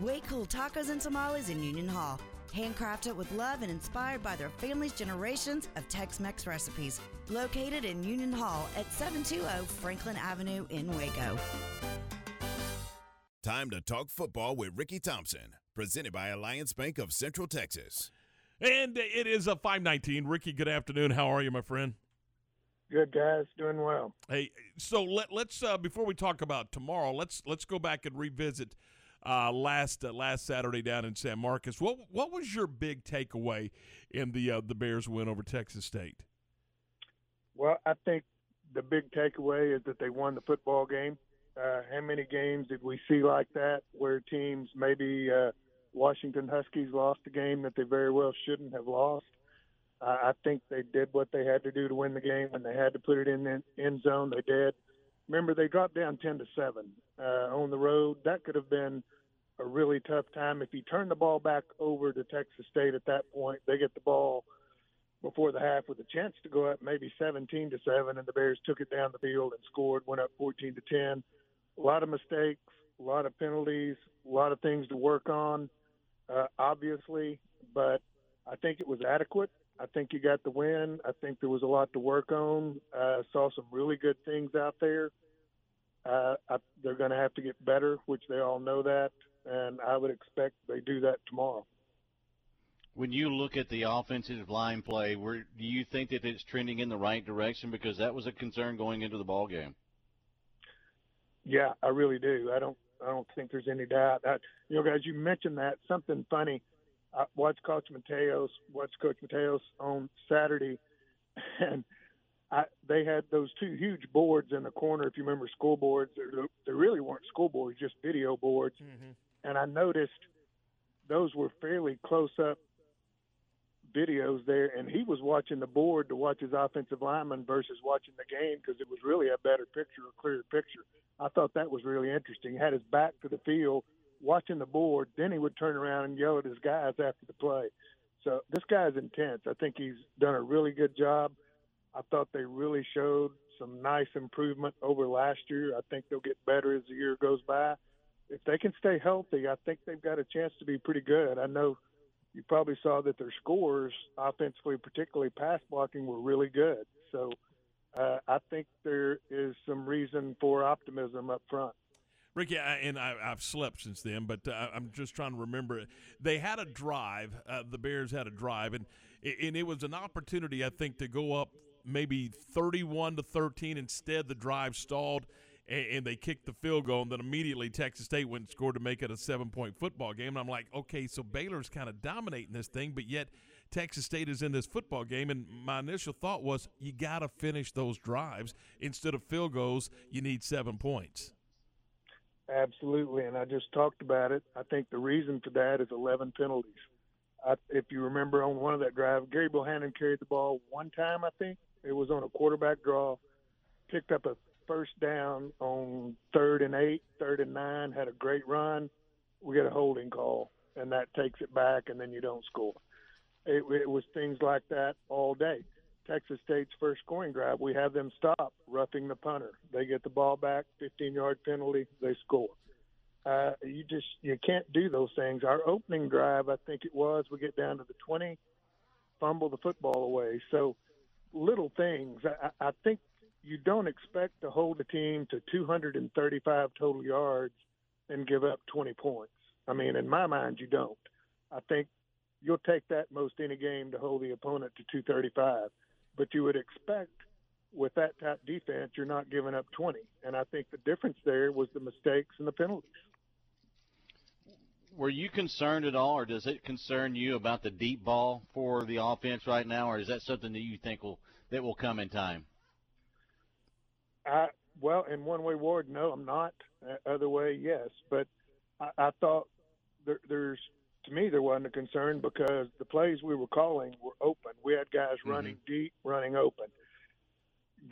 Way Cool Tacos and Tamales in Union Hall. Handcrafted with love and inspired by their family's generations of Tex-Mex recipes. Located in Union Hall at 720 Franklin Avenue in Waco. Time to talk football with Ricky Thompson, presented by Alliance Bank of Central Texas. And it is a 519. Ricky, good afternoon. How are you, my friend? Good guys, doing well. Hey, so let, let's uh, before we talk about tomorrow, let's let's go back and revisit uh, last uh, last Saturday down in San Marcos. What what was your big takeaway in the uh, the Bears win over Texas State? Well, I think the big takeaway is that they won the football game. Uh, how many games did we see like that where teams maybe uh, Washington Huskies lost a game that they very well shouldn't have lost? I, I think they did what they had to do to win the game. and they had to put it in the end zone, they did. Remember, they dropped down ten to seven uh, on the road. That could have been a really tough time if you turn the ball back over to Texas State at that point. They get the ball before the half with a chance to go up maybe 17 to 7 and the Bears took it down the field and scored went up 14 to 10 a lot of mistakes a lot of penalties a lot of things to work on uh, obviously but I think it was adequate I think you got the win I think there was a lot to work on uh, saw some really good things out there uh, I, they're going to have to get better which they all know that and I would expect they do that tomorrow when you look at the offensive line play, where do you think that it's trending in the right direction? Because that was a concern going into the ball game. Yeah, I really do. I don't. I don't think there's any doubt. I, you know, guys, you mentioned that something funny. I watched Coach Mateos. Watched Coach Mateos on Saturday, *laughs* and I, they had those two huge boards in the corner. If you remember, school boards. They really weren't school boards, just video boards. Mm-hmm. And I noticed those were fairly close up videos there, and he was watching the board to watch his offensive lineman versus watching the game because it was really a better picture, a clearer picture. I thought that was really interesting. He had his back to the field, watching the board, then he would turn around and yell at his guys after the play. So this guy's intense. I think he's done a really good job. I thought they really showed some nice improvement over last year. I think they'll get better as the year goes by. If they can stay healthy, I think they've got a chance to be pretty good. I know – you probably saw that their scores offensively, particularly pass blocking, were really good. So uh, I think there is some reason for optimism up front. Ricky, I, and I, have slept since then, but uh, I'm just trying to remember. They had a drive. Uh, the Bears had a drive, and and it was an opportunity, I think, to go up maybe 31 to 13. Instead, the drive stalled and, and, they kicked the field goal, and then immediately Texas State went and scored to make it a seven point football game. And I'm like, okay, so Baylor's kind of dominating this thing, but yet Texas State is in this football game. And my initial thought was, you got to finish those drives instead of field goals. You need seven points. Absolutely, and I just talked about it. I think the reason for that is 11 penalties. I, if you remember on one of that drive, Gerry Bohanon carried the ball one time. I think it was on a quarterback draw, picked up a first down on third and eight, third and nine, had a great run. We get a holding call, and that takes it back, and then you don't score. It, it was things like that all day. Texas State's first scoring drive, we have them stop roughing the punter. They get the ball back, 15 yard penalty, they score. Uh, you just you can't do those things. Our opening drive, I think it was, we get down to the 20, fumble the football away. So little things. I, I think you don't expect to hold a team to 235 total yards and give up 20 points. I mean, in my mind, you don't. I think you'll take that most any game to hold the opponent to 235, but you would expect with that type defense, you're not giving up 20. And I think the difference there was the mistakes and the penalties. Were you concerned at all, or does it concern you about the deep ball for the offense right now, or is that something that you think will that will come in time? I well, in one way, Ward, no, I'm not. Uh, other way, yes. But I, I thought there, there's to me there wasn't a concern because the plays we were calling were open. We had guys mm-hmm. running deep, running open.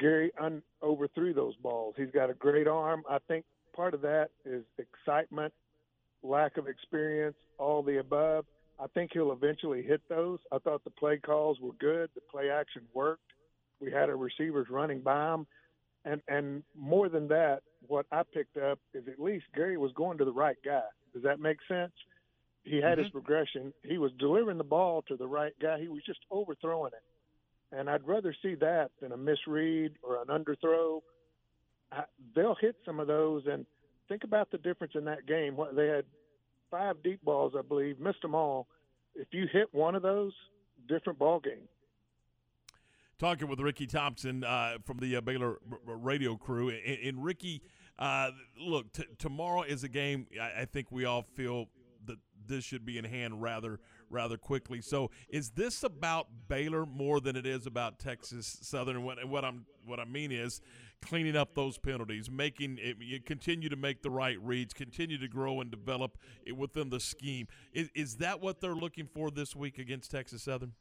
Gerry un- overthrew those balls. He's got a great arm. I think part of that is excitement, lack of experience, all the above. I think he'll eventually hit those. I thought the play calls were good. The play action worked. We had our receivers running by him and and more than that, what I picked up is at least Gerry was going to the right guy. Does that make sense? He had mm-hmm. his progression. He was delivering the ball to the right guy. He was just overthrowing it. And I'd rather see that than a misread or an underthrow. I, they'll hit some of those. And think about the difference in that game. What they had five deep balls, I believe, missed them all. If you hit one of those, different ball game talking with Ricky Thompson uh, from the uh, Baylor radio crew. And, and Ricky, uh, look, t- tomorrow is a game. I-, I, think we all feel this should be in hand rather rather quickly. So, is this about Baylor more than it is about Texas Southern? What, what I'm what I mean is cleaning up those penalties, making it, you continue to make the right reads, continue to grow and develop it within the scheme. Is, is that what they're looking for this week against Texas Southern?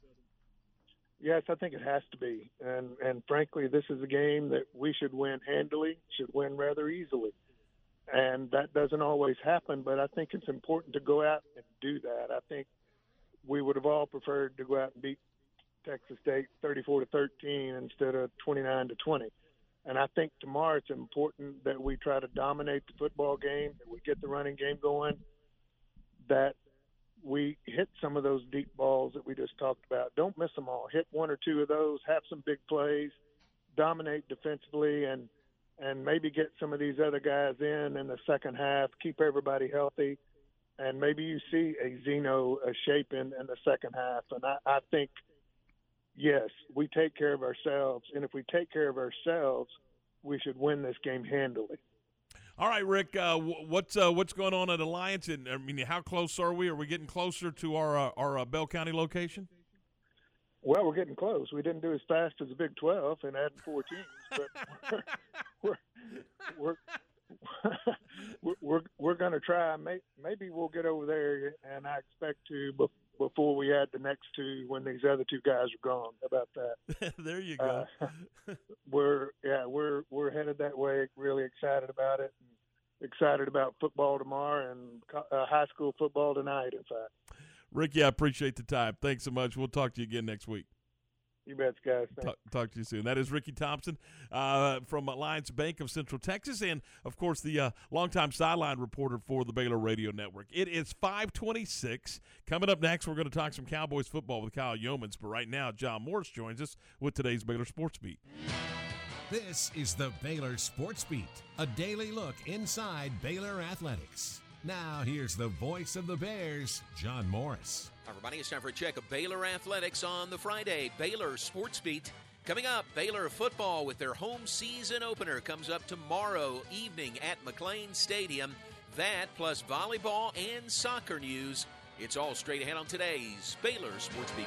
Yes, I think it has to be, and and frankly, this is a game that we should win handily, should win rather easily, and that doesn't always happen. But I think it's important to go out and do that. I think we would have all preferred to go out and beat Texas State 34 to 13 instead of 29 to 20. And I think tomorrow it's important that we try to dominate the football game, that we get the running game going, that we hit some of those deep balls that we just talked about. Don't miss them all. Hit one or two of those, have some big plays, dominate defensively, and and maybe get some of these other guys in in the second half. Keep everybody healthy, and maybe you see a Zeno a shape in in the second half. And I, I think yes, we take care of ourselves, and if we take care of ourselves, we should win this game handily. All right, Rick. Uh, what's uh, what's going on at Alliance? And I mean, how close are we? Are we getting closer to our uh, our uh, Bell County location? Well, we're getting close. We didn't do as fast as the Big Twelve and adding four teams, but *laughs* we're we're we're we're, we're going to try. Maybe we'll get over there, and I expect to before we add the next two when these other two guys are gone. How about that? *laughs* there you go. Uh, *laughs* we're yeah, we're we're headed that way. Really excited about it. Excited about football tomorrow and uh, high school football tonight. In fact, Ricky, I appreciate the time. Thanks so much. We'll talk to you again next week. You bet, guys. Talk, talk, to you soon. That is Ricky Thompson uh, from Alliance Bank of Central Texas, and of course the uh, longtime sideline reporter for the Baylor Radio Network. It is 5:26. Coming up next, we're going to talk some Cowboys football with Kyle Youmans. But right now, John Morris joins us with today's Baylor Sports Beat. This is the Baylor Sports Beat, a daily look inside Baylor athletics. Now here's the voice of the Bears, John Morris. Everybody, it's time for a check of Baylor athletics on the Friday Baylor Sports Beat. Coming up, Baylor football with their home season opener comes up tomorrow evening at McLane Stadium. That plus volleyball and soccer news. It's all straight ahead on today's Baylor Sports Beat.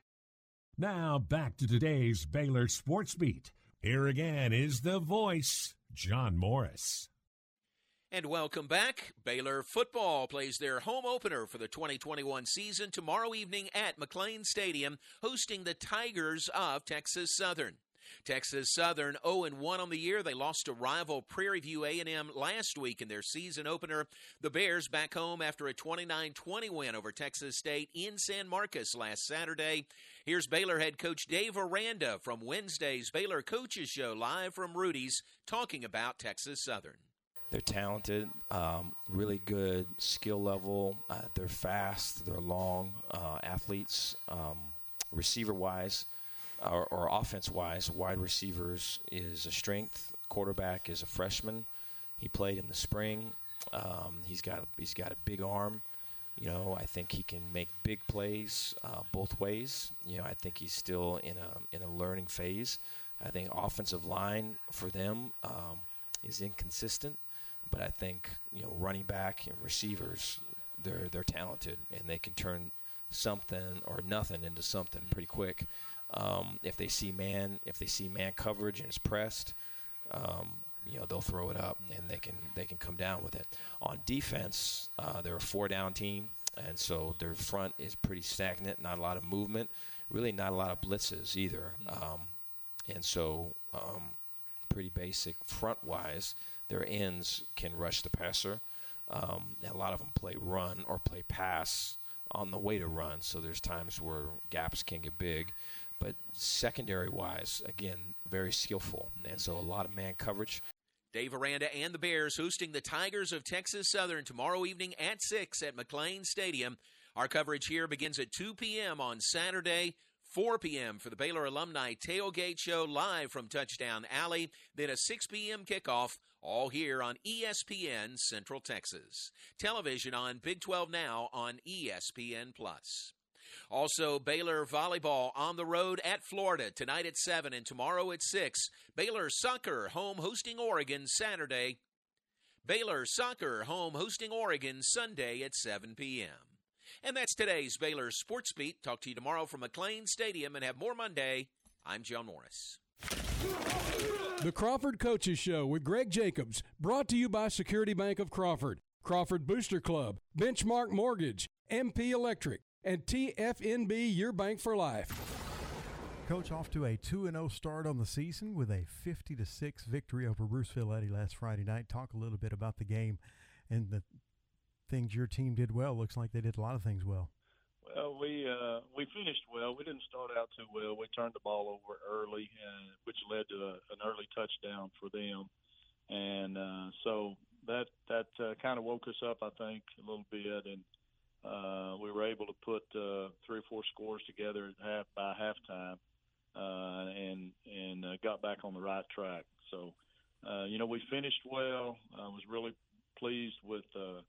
Now back to today's Baylor Sports Beat. Here again is the voice, John Morris. And welcome back. Baylor football plays their home opener for the 2021 season tomorrow evening at McLane Stadium, hosting the Tigers of Texas Southern. Texas Southern 0-1 on the year. They lost to rival Prairie View A&M last week in their season opener. The Bears back home after a 29-20 win over Texas State in San Marcos last Saturday. Here's Baylor head coach Dave Aranda from Wednesday's Baylor Coaches Show live from Rudy's talking about Texas Southern. They're talented, um, really good skill level. Uh, they're fast, they're long uh, athletes. Um, receiver wise, or, or offense wise, wide receivers is a strength. Quarterback is a freshman. He played in the spring. Um, he's got he's got a big arm. You know, I think he can make big plays uh, both ways. You know, I think he's still in a in a learning phase. I think offensive line for them um, is inconsistent, but I think you know running back and receivers, they're they're talented and they can turn something or nothing into something pretty quick. Um, if they see man, if they see man coverage and it's pressed, um, you know they'll throw it up and they can they can come down with it. On defense, uh, they're a four down team, and so their front is pretty stagnant. Not a lot of movement, really not a lot of blitzes either, um, and so um, pretty basic front wise. Their ends can rush the passer. Um, a lot of them play run or play pass on the way to run. So there's times where gaps can get big but secondary wise, again, very skillful, and so a lot of man coverage. Dave Aranda and the Bears hosting the Tigers of Texas Southern tomorrow evening at 6 at McLane Stadium. Our coverage here begins at 2 p.m. on Saturday. 4 p.m. for the Baylor Alumni Tailgate Show live from Touchdown Alley. Then a 6 p.m. kickoff, all here on ESPN Central Texas. Television on Big 12 Now on ESPN Plus. Also, Baylor volleyball on the road at Florida tonight at 7 and tomorrow at 6. Baylor soccer home hosting Oregon Saturday. Baylor soccer home hosting Oregon Sunday at 7 p.m. And that's today's Baylor Sports Beat. Talk to you tomorrow from McLane Stadium and have more Monday. I'm John Morris. The Crawford Coaches Show with Greg Jacobs, brought to you by Security Bank of Crawford, Crawford Booster Club, Benchmark Mortgage, MP Electric, and TFNB Your Bank for Life. Coach off to a 2 0 start on the season with a 50 6 victory over Bruceville Eddy last Friday night. Talk a little bit about the game and the things your team did well. Looks like they did a lot of things well. Well, we uh, we finished well. We didn't start out too well. We turned the ball over early, uh, which led to a, an early touchdown for them, and uh, so that that uh, kind of woke us up, I think, a little bit, and uh, we were able to put uh, three or four scores together at half by halftime, uh, and and uh, got back on the right track. So, uh, you know, we finished well. I was really pleased with. Uh,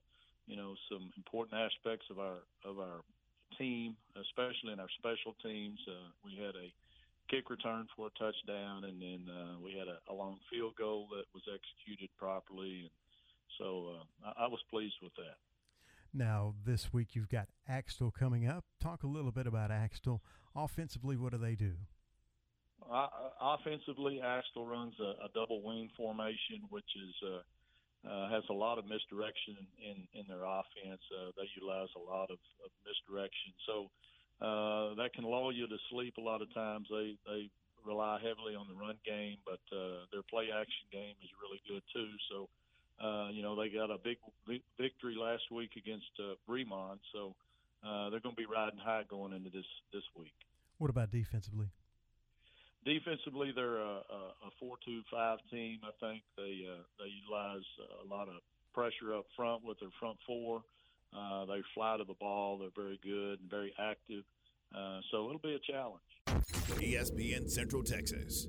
you know some important aspects of our of our team, especially in our special teams. Uh, we had a kick return for a touchdown, and then uh, we had a, a long field goal that was executed properly, and so uh, I, I was pleased with that. Now this week you've got Axtell coming up. Talk a little bit about Axtell. Offensively, what do they do? Uh, offensively, Axtell runs a, a double wing formation, which is uh, uh, has a lot of misdirection in, in their offense. Uh, they utilize a lot of, of misdirection. So uh, that can lull you to sleep a lot of times. They, they rely heavily on the run game, but uh, their play action game is really good too. So, uh, you know, they got a big, big victory last week against uh, Bremond. So uh, they're going to be riding high going into this, this week. What about defensively? defensively, they're a, a, four-two-five team. I think they uh, they utilize a lot of pressure up front with their front four. Uh, they fly to the ball. They're very good and very active. Uh, so it'll be a challenge. ESPN Central Texas.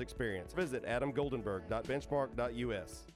experience. Visit adamgoldenberg.benchmark.us.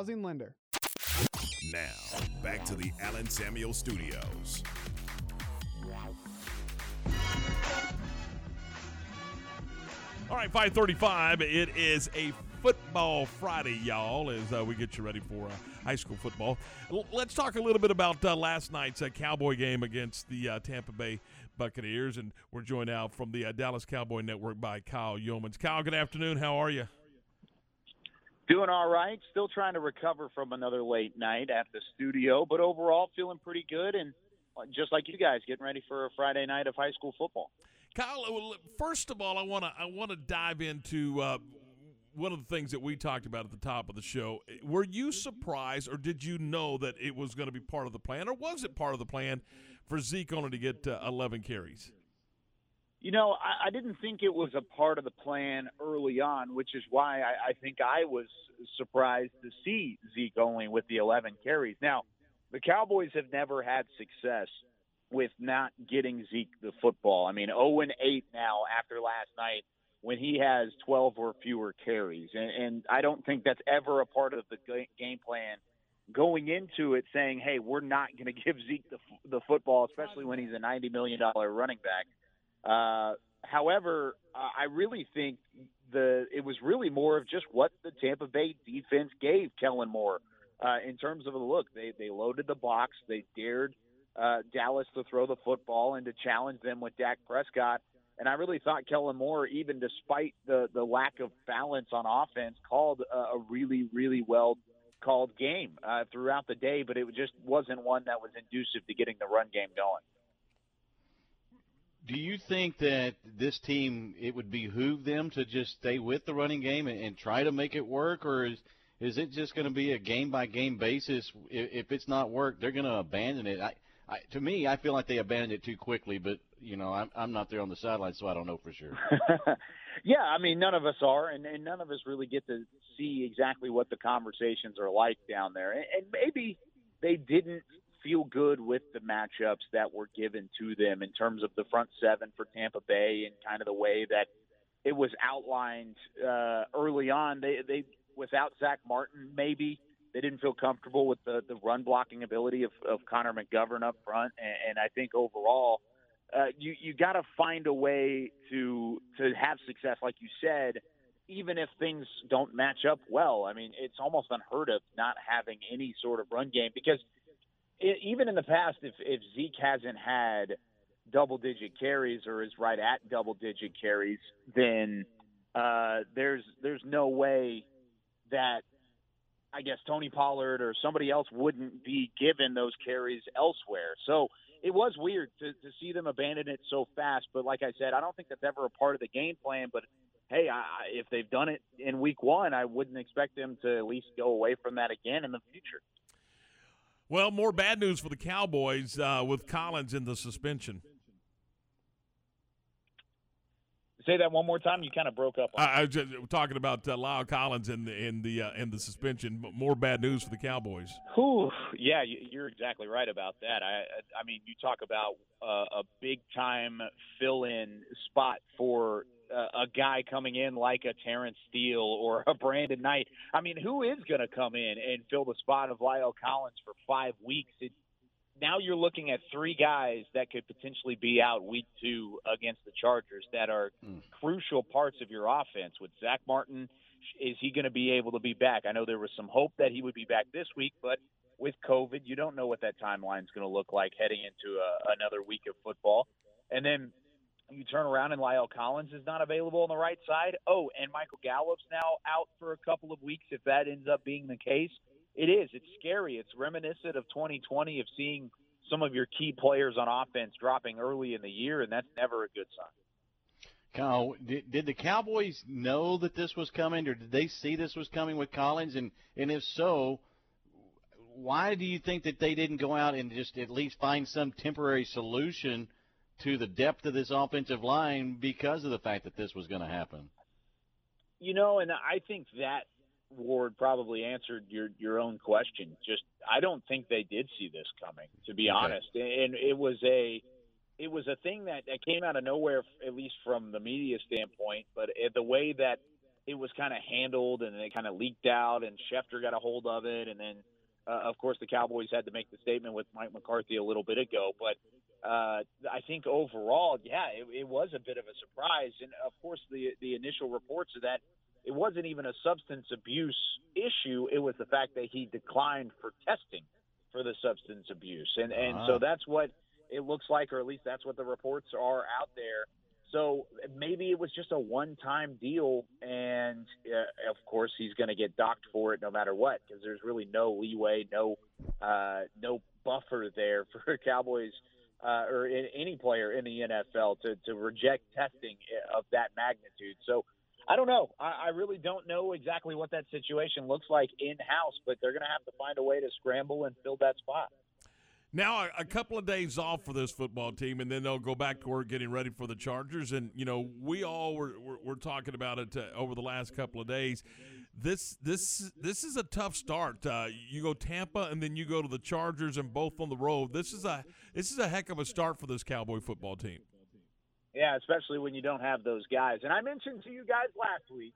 housing lender. Now, back to the Allen Samuel Studios. All right, 535. It is a football Friday, y'all, as uh, we get you ready for uh, high school football. L- let's talk a little bit about uh, last night's uh, Cowboy game against the uh, Tampa Bay Buccaneers. And we're joined now from the uh, Dallas Cowboy Network by Kyle Youmans. Kyle, good afternoon. How are you? Doing all right. Still trying to recover from another late night at the studio, but overall feeling pretty good and just like you guys, getting ready for a Friday night of high school football. Kyle, uh, first of all, I want to I want to dive into uh, one of the things that we talked about at the top of the show. Were you surprised, or did you know that it was going to be part of the plan, or was it part of the plan for Zeke only to get uh, 11 carries? You know, I, I didn't think it was a part of the plan early on, which is why I, I think I was surprised to see Zeke only with the 11 carries. Now, the Cowboys have never had success with not getting Zeke the football. I mean, 0 and 8 now after last night when he has 12 or fewer carries. And, and I don't think that's ever a part of the game plan going into it saying, hey, we're not going *laughs* to give Zeke the, the football, especially when he's a $90 million running back. Uh, however, uh, I really think the it was really more of just what the Tampa Bay defense gave Kellen Moore uh, in terms of a look. They they loaded the box. They dared uh, Dallas to throw the football and to challenge them with Dak Prescott. And I really thought Kellen Moore, even despite the the lack of balance on offense, called a, a really really well called game uh, throughout the day. But it just wasn't one that was inducive to getting the run game going do you think that this team it would behoove them to just stay with the running game and, and try to make it work, or is is it just going to be a game by game basis? If, if it's not work, they're going to abandon it. I, I, to me, I feel like they abandoned it too quickly, but you know, I'm I'm not there on the sideline, so I don't know for sure. *laughs* yeah, I mean, none of us are, and, and none of us really get to see exactly what the conversations are like down there, and, and maybe they didn't feel good with the matchups that were given to them in terms of the front seven for Tampa Bay and kind of the way that it was outlined uh, early on. They they without Zack Martin maybe they didn't feel comfortable with the the run blocking ability of, of Connor McGovern up front, and, and I think overall. Uh, you you got to find a way to to have success, like you said, even if things don't match up well. I mean, it's almost unheard of not having any sort of run game because it, even in the past, if if Zeke hasn't had double digit carries or is right at double digit carries, then uh, there's there's no way that I guess Tony Pollard or somebody else wouldn't be given those carries elsewhere. So it was weird to, to see them abandon it so fast. But like I said, I don't think that's ever a part of the game plan. But hey, I, if they've done it in week one, I wouldn't expect them to at least go away from that again in the future. Well, more bad news for the Cowboys uh, with Collins in the suspension. Say that one more time. You kind of broke up. I, I was just talking about uh, La'el Collins in the in the uh, in the suspension. More bad news for the Cowboys. Whew. Yeah, you're exactly right about that. I I mean, you talk about uh, a big time fill in spot for a, guy coming in like a Terence Steele or a Brandon Knight. I mean, who is going to come in and fill the spot of La'el Collins for five weeks? It, now you're looking at three guys that could potentially be out week two against the Chargers that are mm. crucial parts of your offense. With Zack Martin, is he going to be able to be back? I know there was some hope that he would be back this week, but with COVID, you don't know what that timeline is going to look like heading into a, another week of football. And then you turn around and La'el Collins is not available on the right side. Oh, and Michael Gallup's now out for a couple of weeks. If that ends up being the case, it is. It's scary. It's reminiscent of 2020 of seeing some of your key players on offense dropping early in the year, and that's never a good sign. Kyle, did, did the Cowboys know that this was coming, or did they see this was coming with Collins? And and if so, why do you think that they didn't go out and just at least find some temporary solution to the depth of this offensive line because of the fact that this was going to happen? You know, and I think that Ward probably answered your your own question. Just I don't think they did see this coming, to be okay. honest. And it was a it was a thing that, that came out of nowhere, at least from the media standpoint. But the way that it was kind of handled and it kind of leaked out, and Schefter got a hold of it, and then uh, of course the Cowboys had to make the statement with Mike McCarthy a little bit ago. But uh, I think overall, yeah, it, it was a bit of a surprise, and of course the the initial reports of that it wasn't even a substance abuse issue. It was the fact that he declined for testing for the substance abuse, and and uh-huh. so that's what it looks like, or at least that's what the reports are out there. So maybe it was just a one-time deal, and uh, of course he's going to get docked for it no matter what, because there's really no leeway, no uh, no buffer there *laughs* for Cowboys uh, or in, any player in the NFL to to reject testing of that magnitude. So I don't know. I, I really don't know exactly what that situation looks like in house, but they're going to have to find a way to scramble and fill that spot. Now, a couple of days off for this football team, and then they'll go back to work getting ready for the Chargers. And you know, we all were were, were talking about it uh, over the last couple of days. This this this is a tough start. Uh, you go Tampa, and then you go to the Chargers, and both on the road. This is a this is a heck of a start for this Cowboy football team. Yeah, especially when you don't have those guys. And I mentioned to you guys last week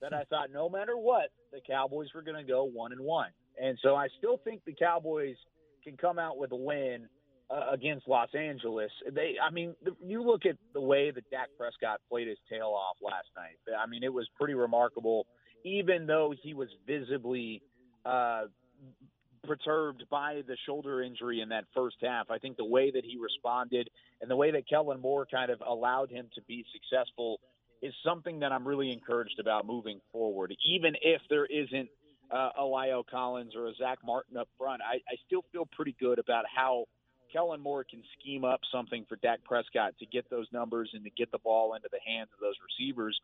that I thought no matter what, the Cowboys were going to go one and one. And so I still think the Cowboys can come out with a win uh, against Los Angeles. They, I mean, the, you look at the way that Dak Prescott played his tail off last night. I mean, it was pretty remarkable. Even though he was visibly uh, perturbed by the shoulder injury in that first half. I think the way that he responded and the way that Kellen Moore kind of allowed him to be successful is something that I'm really encouraged about moving forward. Even if there isn't uh, a La'el Collins or a Zack Martin up front, I, I still feel pretty good about how Kellen Moore can scheme up something for Dak Prescott to get those numbers and to get the ball into the hands of those receivers.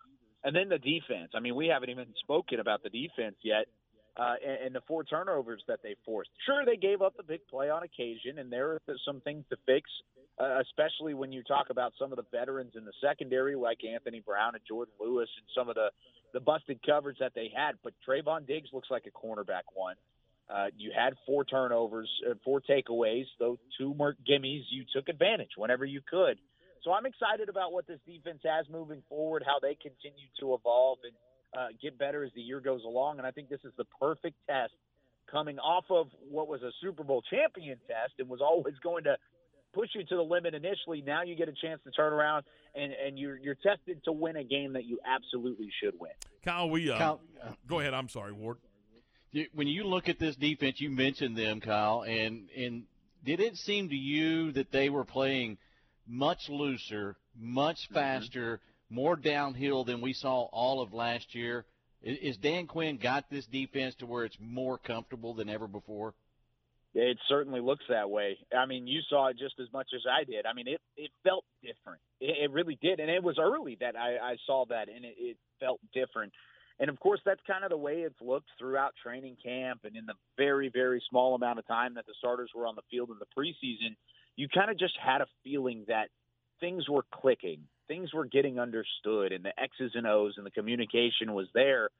And then the defense. I mean, we haven't even spoken about the defense yet uh, and, and the four turnovers that they forced. Sure, they gave up the big play on occasion, and there are some things to fix, uh, especially when you talk about some of the veterans in the secondary, like Anthony Brown and Jourdan Lewis, and some of the the busted coverage that they had. But Trevon Diggs looks like a cornerback one. Uh, you had four turnovers, uh, four takeaways. Those two more gimmies, you took advantage whenever you could. So I'm excited about what this defense has moving forward, how they continue to evolve, and uh, get better as the year goes along. And I think this is the perfect test coming off of what was a Super Bowl champion test and was always going to push you to the limit initially. Now you get a chance to turn around and, and you're you're tested to win a game that you absolutely should win. Kyle, we uh, Kyle, go ahead. I'm sorry, Ward. When you look at this defense, you mentioned them, Kyle, and and did it seem to you that they were playing much looser, much mm-hmm. faster? Mm-hmm more downhill than we saw all of last year. Is Dan Quinn got this defense to where it's more comfortable than ever before? It certainly looks that way. I mean, you saw it just as much as I did. I mean, it it felt different. It, it really did, and it was early that I, I saw that, and it, it felt different. And of course, that's kind of the way it's looked throughout training camp, and in the very very small amount of time that the starters were on the field in the preseason, you kind of just had a feeling that things were clicking things were getting understood and the X's and O's and the communication was there.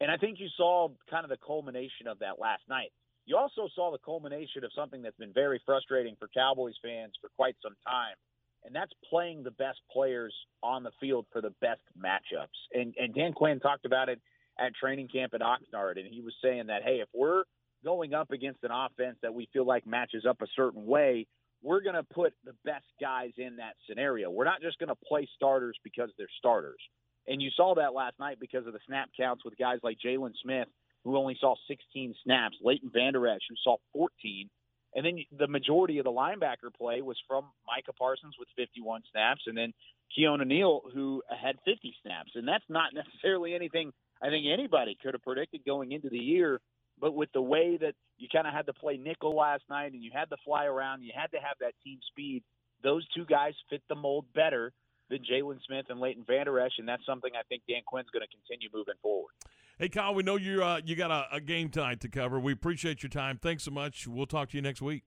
And I think you saw kind of the culmination of that last night. You also saw the culmination of something that's been very frustrating for Cowboys fans for quite some time, and that's playing the best players on the field for the best matchups. And, and Dan Quinn talked about it at training camp at Oxnard, and he was saying that, hey, if we're going up against an offense that we feel like matches up a certain way, we're going to put the best guys in that scenario. We're not just going to play starters because they're starters. And you saw that last night because of the snap counts with guys like Jaylon Smith, who only saw 16 snaps, Leighton Vander Esch, who saw 14. And then the majority of the linebacker play was from Micah Parsons with 51 snaps, and then Keanu Neal, who had 50 snaps. And that's not necessarily anything I think anybody could have predicted going into the year. But with the way that you kind of had to play nickel last night and you had to fly around, you had to have that team speed, those two guys fit the mold better than Jaylon Smith and Leighton Vander Esch, and that's something I think Dan Quinn's going to continue moving forward. Hey, Kyle, we know you uh, you got a, a game tonight to cover. We appreciate your time. Thanks so much. We'll talk to you next week.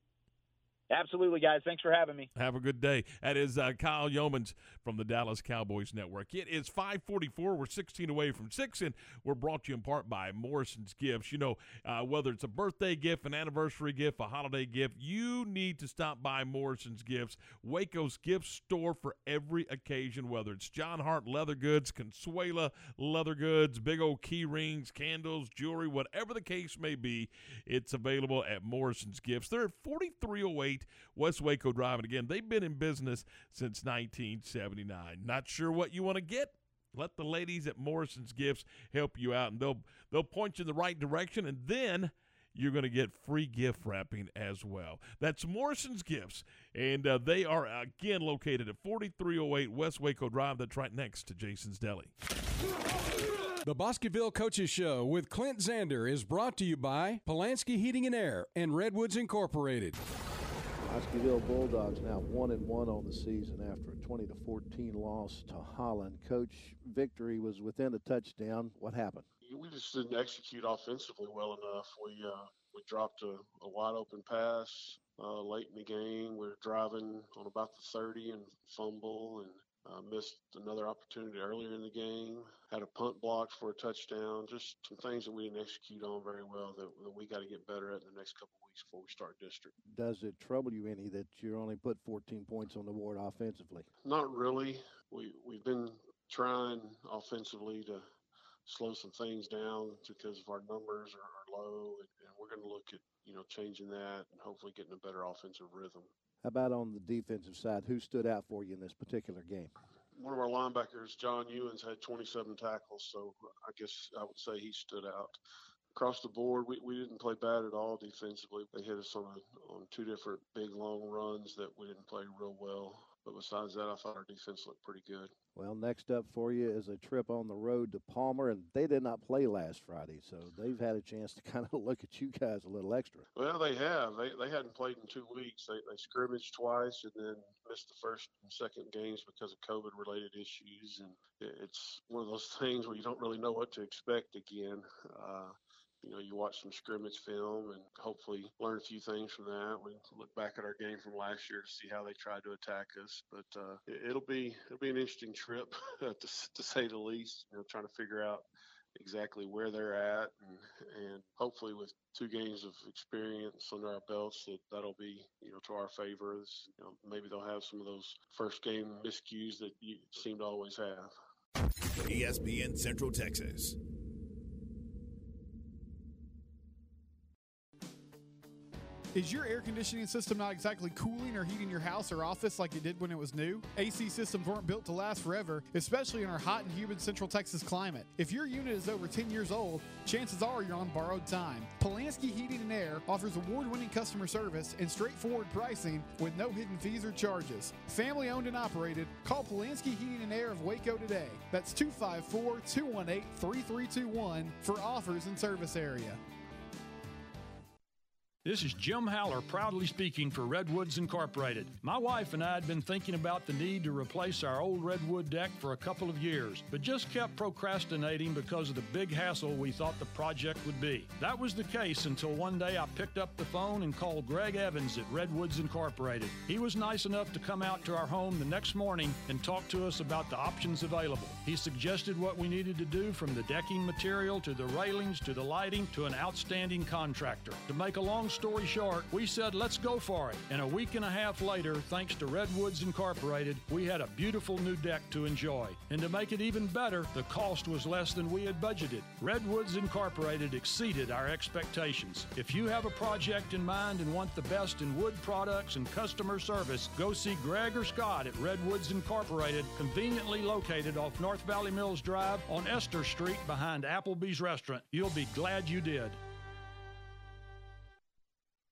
Absolutely, guys. Thanks for having me. Have a good day. That is uh, Kyle Youmans from the Dallas Cowboys Network. It is 544. We're 16 away from 6, and we're brought to you in part by Morrison's Gifts. You know, uh, whether it's a birthday gift, an anniversary gift, a holiday gift, you need to stop by Morrison's Gifts, Waco's gift store for every occasion, whether it's Jon Hart leather goods, Consuela leather goods, big old key rings, candles, jewelry, whatever the case may be, it's available at Morrison's Gifts. They're at 4308 West Waco Drive. And again, they've been in business since 1979. Not sure what you want to get? Let the ladies at Morrison's Gifts help you out, and they'll they'll point you in the right direction, and then you're going to get free gift wrapping as well. That's Morrison's Gifts, and uh, they are again located at 4308 West Waco Drive. That's right next to Jason's Deli. The Bosqueville Coaches Show with Clint Zander is brought to you by Polanski Heating and Air and Redwoods Incorporated. Bosqueville Bulldogs now one and one on the season after a 20 to 14 loss to Holland. Coach, victory was within a touchdown. What happened? We just didn't execute offensively well enough. We uh, we dropped a, a wide open pass uh, late in the game. We were driving on about the 30 and fumble and uh, missed another opportunity earlier in the game. Had a punt blocked for a touchdown. Just some things that we didn't execute on very well that, that we got to get better at in the next couple weeks before we start district. Does it trouble you any that you're only put 14 points on the board offensively? Not really. We we've been trying offensively to slow some things down because of our numbers are, are low, and, and we're going to look at you know changing that and hopefully getting a better offensive rhythm. About on the defensive side? Who stood out for you in this particular game? One of our linebackers, John Ewens, had 27 tackles, so I guess I would say he stood out across the board, we, we didn't play bad at all defensively. They hit us on on two different big long runs that we didn't play real well. But besides that, I thought our defense looked pretty good. Well, next up for you is a trip on the road to Palmer, and they did not play last Friday, so they've had a chance to *laughs* kind of look at you guys a little extra. Well, they have. They they hadn't played in two weeks. They they scrimmaged twice and then missed the first and second games because of COVID-related issues, and it's one of those *laughs* things where you don't really know what to expect again. Uh, you know, you watch some scrimmage film and hopefully learn a few things from that. We look back at our game from last year to see how they tried to attack us. But uh, it, will be it'll be an interesting trip *laughs* to, to say the least. You know, trying to figure out exactly where they're at and and hopefully with two games of experience under our belts that that'll be you know to our favor you know maybe they'll have some of those first game miscues that you seem to always have espn central texas Is your air conditioning system not exactly cooling or heating your house or office like it did when it was new? AC systems weren't built to last forever, especially in our hot and humid Central Texas climate. If your unit is over 10 years old, chances are you're on borrowed time. Polanski Heating and Air offers award winning customer service and straightforward pricing with no hidden fees or charges. Family owned and operated, call Polanski Heating and Air of Waco today. That's 254 218 3321 for offers and service area. This is Jim Haller proudly speaking for Redwoods Incorporated. My wife and I had been thinking about the need to replace our old redwood deck for a couple of years, but just kept procrastinating because of the big hassle we thought the project would be. That was the case until one day I picked up the phone and called Greg Evans at Redwoods Incorporated. He was nice enough to come out to our home the next morning and talk to us about the options available. He suggested what we needed to do from the decking material to the railings to the lighting to an outstanding contractor. To make a long story short, we said, let's go for it. And a week and a half later, thanks to Redwoods Incorporated, we had a beautiful new deck to enjoy. And to make it even better, the cost was less than we had budgeted. Redwoods Incorporated exceeded our expectations. If you have a project in mind and want the best in wood products and customer service, go see Greg or Scott at Redwoods Incorporated, conveniently located off North Valley Mills Drive on Esther Street behind Applebee's Restaurant. You'll be glad you did.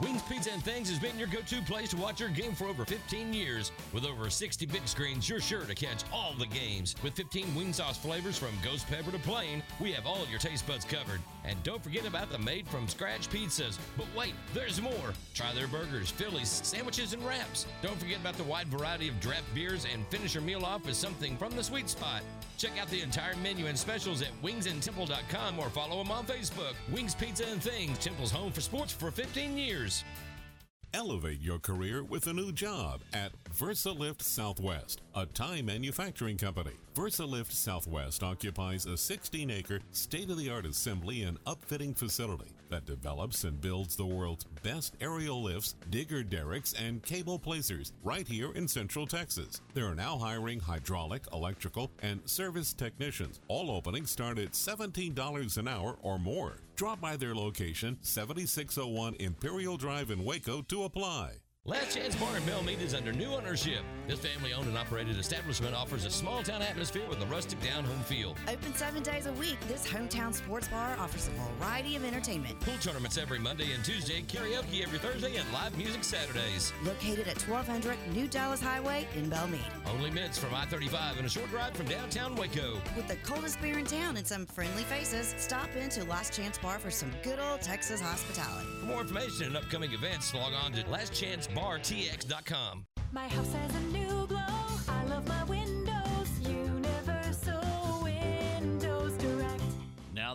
Wings Pizza and Things has been your go to place to watch your game for over 15 years. With over 60 big screens, you're sure to catch all the games. With 15 wing sauce flavors from ghost pepper to plain, we have all your taste buds covered. And don't forget about the made from scratch pizzas. But wait, there's more. Try their burgers, Phillies, sandwiches, and wraps. Don't forget about the wide variety of draft beers and finish your meal off with something from the sweet spot. Check out the entire menu and specials at wingsandtemple.com or follow them on Facebook. Wings Pizza and Things, Temple's home for sports for 15 years. Elevate your career with a new job at VersaLift Southwest, a Time manufacturing company. VersaLift Southwest occupies a 16 acre state of the art assembly and upfitting facility that develops and builds the world's best aerial lifts, digger derricks, and cable placers right here in Central Texas. They are now hiring hydraulic, electrical, and service technicians. All openings start at $17 an hour or more. Drop by their location, 7601 Imperial Drive in Waco, to apply. Last Chance Bar and Bellmead is under new ownership. This family owned and operated establishment offers a small town atmosphere with a rustic down home feel. Open seven days a week, this hometown sports bar offers a variety of entertainment. Pool tournaments every Monday and Tuesday, karaoke every Thursday, and live music Saturdays. Located at 1200 New Dallas Highway in Bellmead. Only minutes from I 35 and a short ride from downtown Waco. With the coldest beer in town and some friendly faces, stop into Last Chance Bar for some good old Texas hospitality. For more information and upcoming events, log on to lastchancebartx.com. My house has a new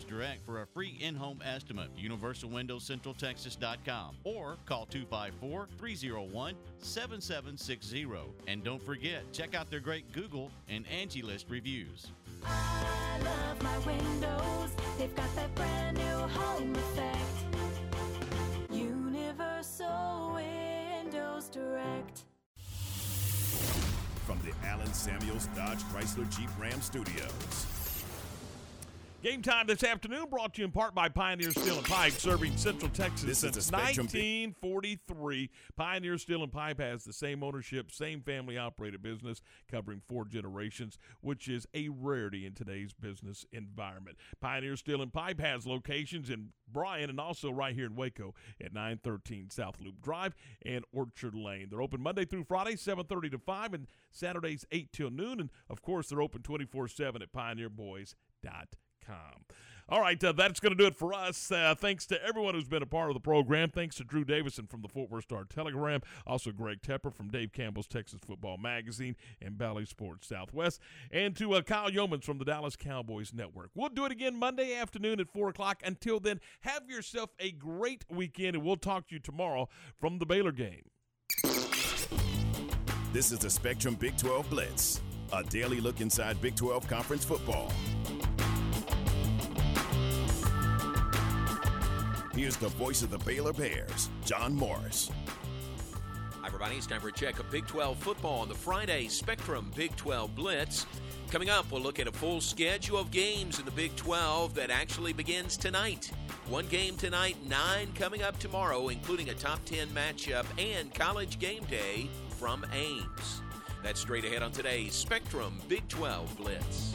Direct for a free in-home estimate. UniversalWindowsCentralTexas.com or call 254-301-7760. And don't forget, check out their great Google and Angie List reviews. I love my windows. They've got that brand new home effect. Universal Windows Direct. From the Allen Samuels Dodge Chrysler Jeep Ram Studios. Game time this afternoon brought to you in part by Pioneer Steel and Pipe, serving Central Texas This since the Spectrum 1943. Pioneer Steel and Pipe has the same ownership, same family operated business, covering four generations, which is a rarity in today's business environment. Pioneer Steel and Pipe has locations in Bryan and also right here in Waco at 913 South Loop Drive and Orchard Lane. They're open Monday through Friday, 7:30 to 5, and Saturdays 8 till noon. And of course, they're open 24/7 at pioneerboys.com. All right, uh, that's going to do it for us. Uh, thanks to everyone who's been a part of the program. Thanks to Drew Davison from the Fort Worth Star Telegram. Also, Greg Tepper from Dave Campbell's Texas Football Magazine and Bally Sports Southwest. And to uh, Kyle Youmans from the Dallas Cowboys Network. We'll do it again Monday afternoon at 4 o'clock. Until then, have yourself a great weekend, and we'll talk to you tomorrow from the Baylor game. This is the Spectrum Big 12 Blitz, a daily look inside Big 12 conference football. Here's the voice of the Baylor Bears, John Morris. Hi, everybody. It's time for a check of Big 12 football on the Friday Spectrum Big 12 Blitz. Coming up, we'll look at a full schedule of games in the Big 12 that actually begins tonight. One game tonight, nine coming up tomorrow, including a top 10 matchup and college game day from Ames. That's straight ahead on today's Spectrum Big 12 Blitz.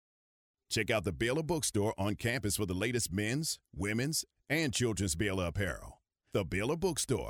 Check out the Baylor Bookstore on campus for the latest men's, women's, and children's Baylor apparel. The Baylor Bookstore,